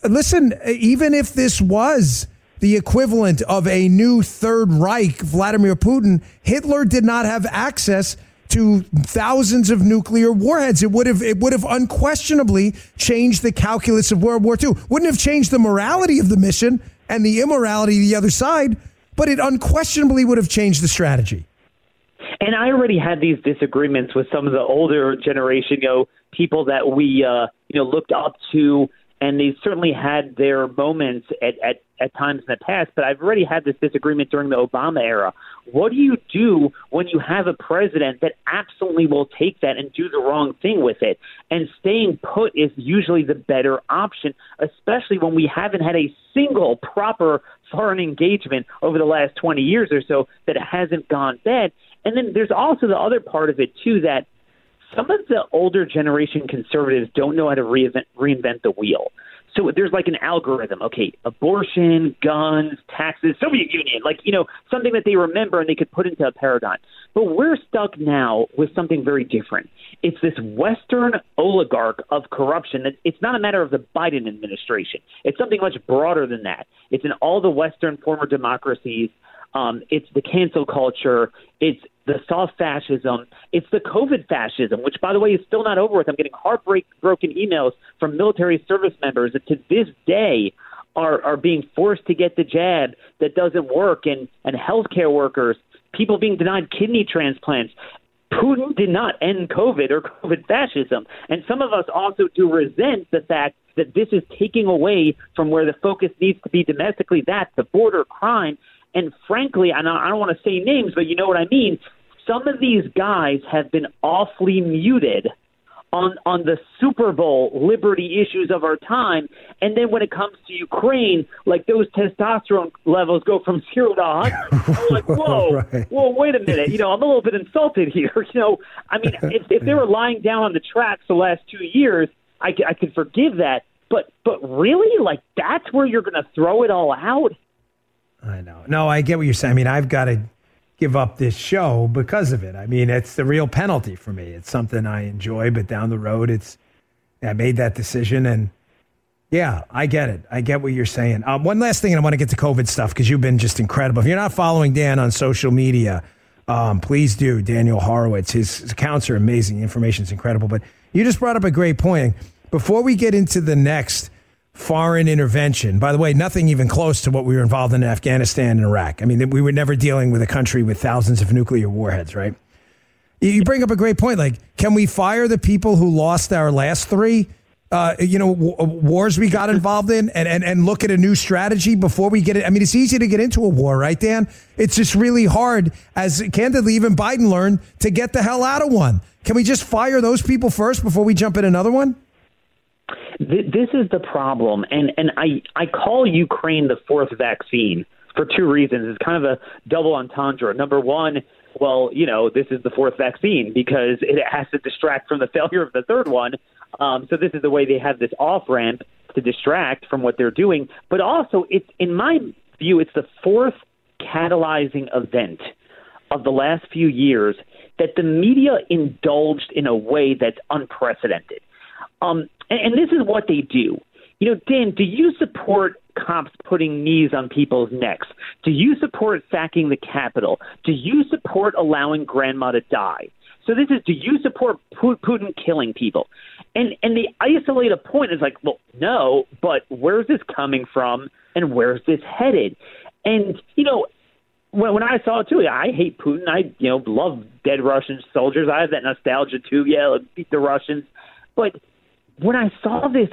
[SPEAKER 2] listen, even if this was the equivalent of a new Third Reich, Vladimir Putin, Hitler did not have access to thousands of nuclear warheads. It would have it would have unquestionably changed the calculus of World War II. Wouldn't have changed the morality of the mission and the immorality of the other side, but it unquestionably would have changed the strategy.
[SPEAKER 6] And I already had these disagreements with some of the older generation, you know, people that we uh, you know looked up to and they certainly had their moments at, at, at times in the past, but I've already had this disagreement during the Obama era. What do you do when you have a president that absolutely will take that and do the wrong thing with it? And staying put is usually the better option, especially when we haven't had a single proper foreign engagement over the last 20 years or so that hasn't gone bad. And then there's also the other part of it, too, that some of the older generation conservatives don't know how to reinvent, reinvent the wheel. So there's like an algorithm. Okay, abortion, guns, taxes, Soviet Union, like, you know, something that they remember and they could put into a paradigm. But we're stuck now with something very different. It's this Western oligarch of corruption. That It's not a matter of the Biden administration, it's something much broader than that. It's in all the Western former democracies. Um, it's the cancel culture. It's the soft fascism. It's the COVID fascism, which, by the way, is still not over with. I'm getting heartbreak-broken emails from military service members that to this day are, are being forced to get the jab that doesn't work, and, and healthcare workers, people being denied kidney transplants. Putin did not end COVID or COVID fascism. And some of us also do resent the fact that this is taking away from where the focus needs to be domestically. That's the border crime and frankly, and I don't want to say names, but you know what I mean. Some of these guys have been awfully muted on on the Super Bowl liberty issues of our time, and then when it comes to Ukraine, like those testosterone levels go from zero to hundred. I'm like, whoa, right. whoa, wait a minute. You know, I'm a little bit insulted here. You know, I mean, if, if they were lying down on the tracks the last two years, I, I could forgive that. But but really, like that's where you're going to throw it all out.
[SPEAKER 2] I know. No, I get what you're saying. I mean, I've got to give up this show because of it. I mean, it's the real penalty for me. It's something I enjoy, but down the road, it's I made that decision, and yeah, I get it. I get what you're saying. Um, one last thing, and I want to get to COVID stuff because you've been just incredible. If you're not following Dan on social media, um, please do. Daniel Horowitz, his, his accounts are amazing. The information's incredible. But you just brought up a great point. Before we get into the next foreign intervention. By the way, nothing even close to what we were involved in, in Afghanistan and Iraq. I mean, we were never dealing with a country with thousands of nuclear warheads, right? You bring up a great point. Like, can we fire the people who lost our last three? Uh, you know, w- wars we got involved in, and, and and look at a new strategy before we get it. I mean, it's easy to get into a war, right, Dan? It's just really hard, as candidly even Biden learned, to get the hell out of one. Can we just fire those people first before we jump in another one?
[SPEAKER 6] This is the problem, and and I I call Ukraine the fourth vaccine for two reasons. It's kind of a double entendre. Number one, well, you know, this is the fourth vaccine because it has to distract from the failure of the third one. Um, so this is the way they have this off ramp to distract from what they're doing. But also, it's in my view it's the fourth catalyzing event of the last few years that the media indulged in a way that's unprecedented. Um, and, and this is what they do. You know, Dan, do you support cops putting knees on people's necks? Do you support sacking the Capitol? Do you support allowing grandma to die? So this is, do you support Putin killing people? And and the isolated point is like, well, no, but where's this coming from, and where's this headed? And you know, when, when I saw it too, I hate Putin. I you know love dead Russian soldiers. I have that nostalgia too. Yeah, beat the Russians. But when I saw this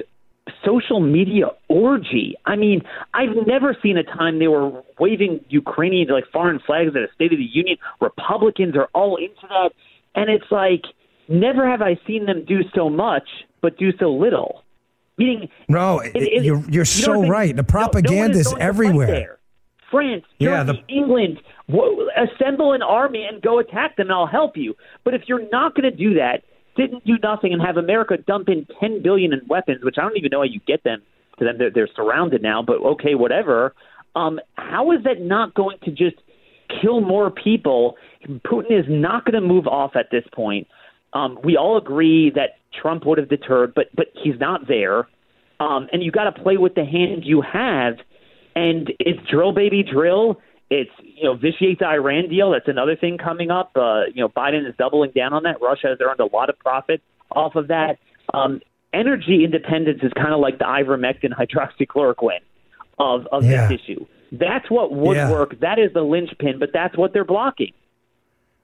[SPEAKER 6] social media orgy. I mean, I've never seen a time they were waving Ukrainian like foreign flags at a State of the Union. Republicans are all into that, and it's like never have I seen them do so much, but do so little. Meaning,
[SPEAKER 2] no, it, it, you're you're so right. The propaganda no, no is everywhere.
[SPEAKER 6] France, Germany, yeah, the... England, w- assemble an army and go attack them, and I'll help you. But if you're not going to do that, didn't do nothing and have America dump in 10 billion in weapons, which I don't even know how you get them to them. They're, they're surrounded now, but okay, whatever. Um, how is that not going to just kill more people? Putin is not going to move off at this point. Um, we all agree that Trump would have deterred, but but he's not there. Um, and you got to play with the hand you have. And it's drill, baby, drill. It's you know vitiate the Iran deal. That's another thing coming up. Uh, you know Biden is doubling down on that. Russia has earned a lot of profit off of that. Um, energy independence is kind of like the ivermectin hydroxychloroquine of of yeah. this issue. That's what would yeah. work. That is the linchpin, but that's what they're blocking.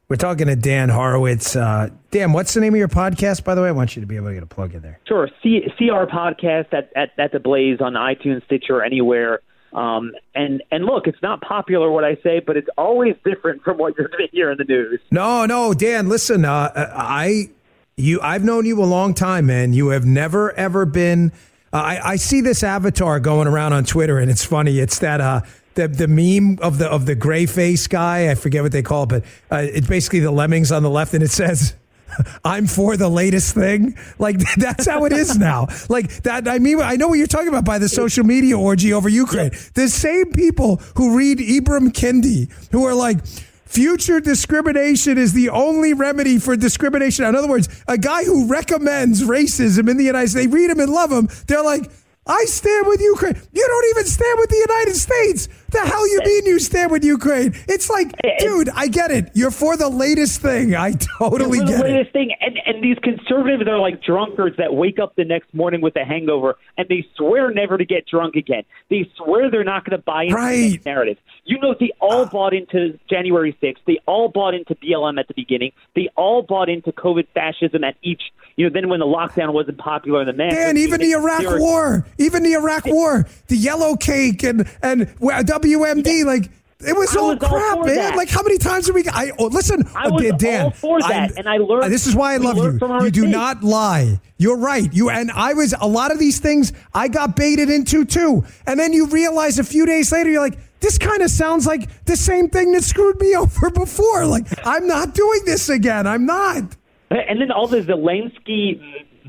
[SPEAKER 2] We're talking to Dan Horowitz. Uh, Dan, what's the name of your podcast, by the way? I want you to be able to get a plug in there.
[SPEAKER 6] Sure. See, see our podcast at, at, at The Blaze on iTunes, Stitcher, anywhere. Um, and and look, it's not popular what I say, but it's always different from what you're going to hear in the news.
[SPEAKER 2] No, no, Dan, listen, uh, I you I've known you a long time, man. You have never ever been. Uh, I, I see this avatar going around on Twitter, and it's funny. It's that uh, the the meme of the of the gray face guy. I forget what they call it, but uh, it's basically the lemmings on the left, and it says I'm for the latest thing. Like that's how it is now. Like that. I mean, I know what you're talking about by the social media orgy over Ukraine. The same people who read Ibram Kendi, who are like. Future discrimination is the only remedy for discrimination. In other words, a guy who recommends racism in the United States, they read him and love him. They're like, I stand with Ukraine. You don't even stand with the United States. The hell you mean you stand with Ukraine? It's like, dude, I get it. You're for the latest thing. I totally get
[SPEAKER 6] the latest thing. And, and these conservatives are like drunkards that wake up the next morning with a hangover and they swear never to get drunk again. They swear they're not going to buy into right. the narrative. You know, they all uh, bought into January 6th. They all bought into BLM at the beginning. They all bought into COVID fascism at each, you know, then when the lockdown wasn't popular in the man.
[SPEAKER 2] Dan, even the Iraq War, even the Iraq War, the yellow cake and, and WMD, like it was all was crap, all man. That. Like how many times did we? I oh, listen,
[SPEAKER 6] I was Dan. All for that, I, and I learned.
[SPEAKER 2] This is why I love you. You do not lie. You're right. You and I was a lot of these things I got baited into too, and then you realize a few days later you're like. This kind of sounds like the same thing that screwed me over before. Like, I'm not doing this again. I'm not.
[SPEAKER 6] And then all the Zelensky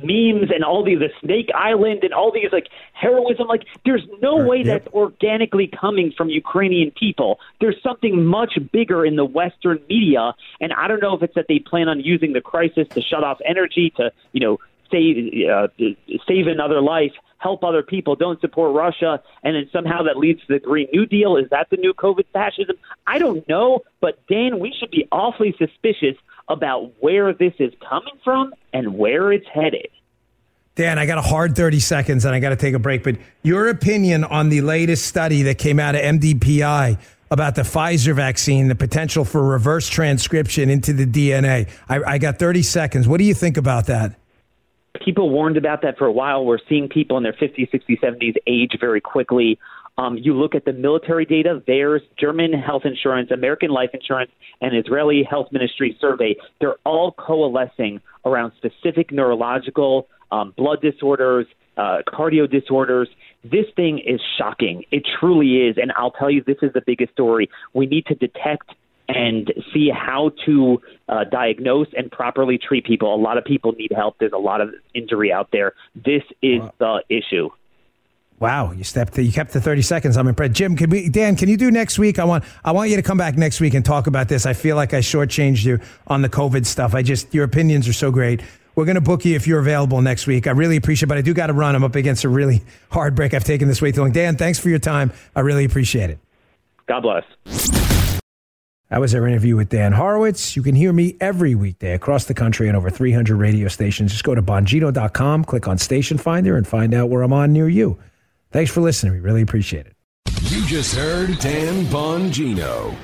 [SPEAKER 6] memes and all these the Snake Island and all these like heroism. Like there's no way yep. that's organically coming from Ukrainian people. There's something much bigger in the Western media, and I don't know if it's that they plan on using the crisis to shut off energy to you know save uh, save another life. Help other people. Don't support Russia, and then somehow that leads to the Green New Deal. Is that the new COVID fascism? I don't know, but Dan, we should be awfully suspicious about where this is coming from and where it's headed.
[SPEAKER 2] Dan, I got a hard 30 seconds and I got to take a break, but your opinion on the latest study that came out of MDPI about the Pfizer vaccine, the potential for reverse transcription into the DNA. I, I got 30 seconds. What do you think about that?
[SPEAKER 6] People warned about that for a while. We're seeing people in their 50s, 60s, 70s age very quickly. Um, you look at the military data, theirs, German health insurance, American life insurance, and Israeli health ministry survey, they're all coalescing around specific neurological, um, blood disorders, uh, cardio disorders. This thing is shocking. It truly is. And I'll tell you, this is the biggest story. We need to detect and see how to uh, diagnose and properly treat people. A lot of people need help. There's a lot of injury out there. This is wow. the issue.
[SPEAKER 2] Wow, you stepped. You kept the thirty seconds. I'm impressed. Jim, can we? Dan, can you do next week? I want. I want you to come back next week and talk about this. I feel like I shortchanged you on the COVID stuff. I just your opinions are so great. We're going to book you if you're available next week. I really appreciate it, but I do got to run. I'm up against a really hard break. I've taken this way too long. Dan, thanks for your time. I really appreciate it.
[SPEAKER 4] God bless.
[SPEAKER 2] That was our interview with Dan Horowitz. You can hear me every weekday across the country on over 300 radio stations. Just go to Bongino.com, click on Station Finder, and find out where I'm on near you. Thanks for listening. We really appreciate it.
[SPEAKER 1] You just heard Dan Bongino.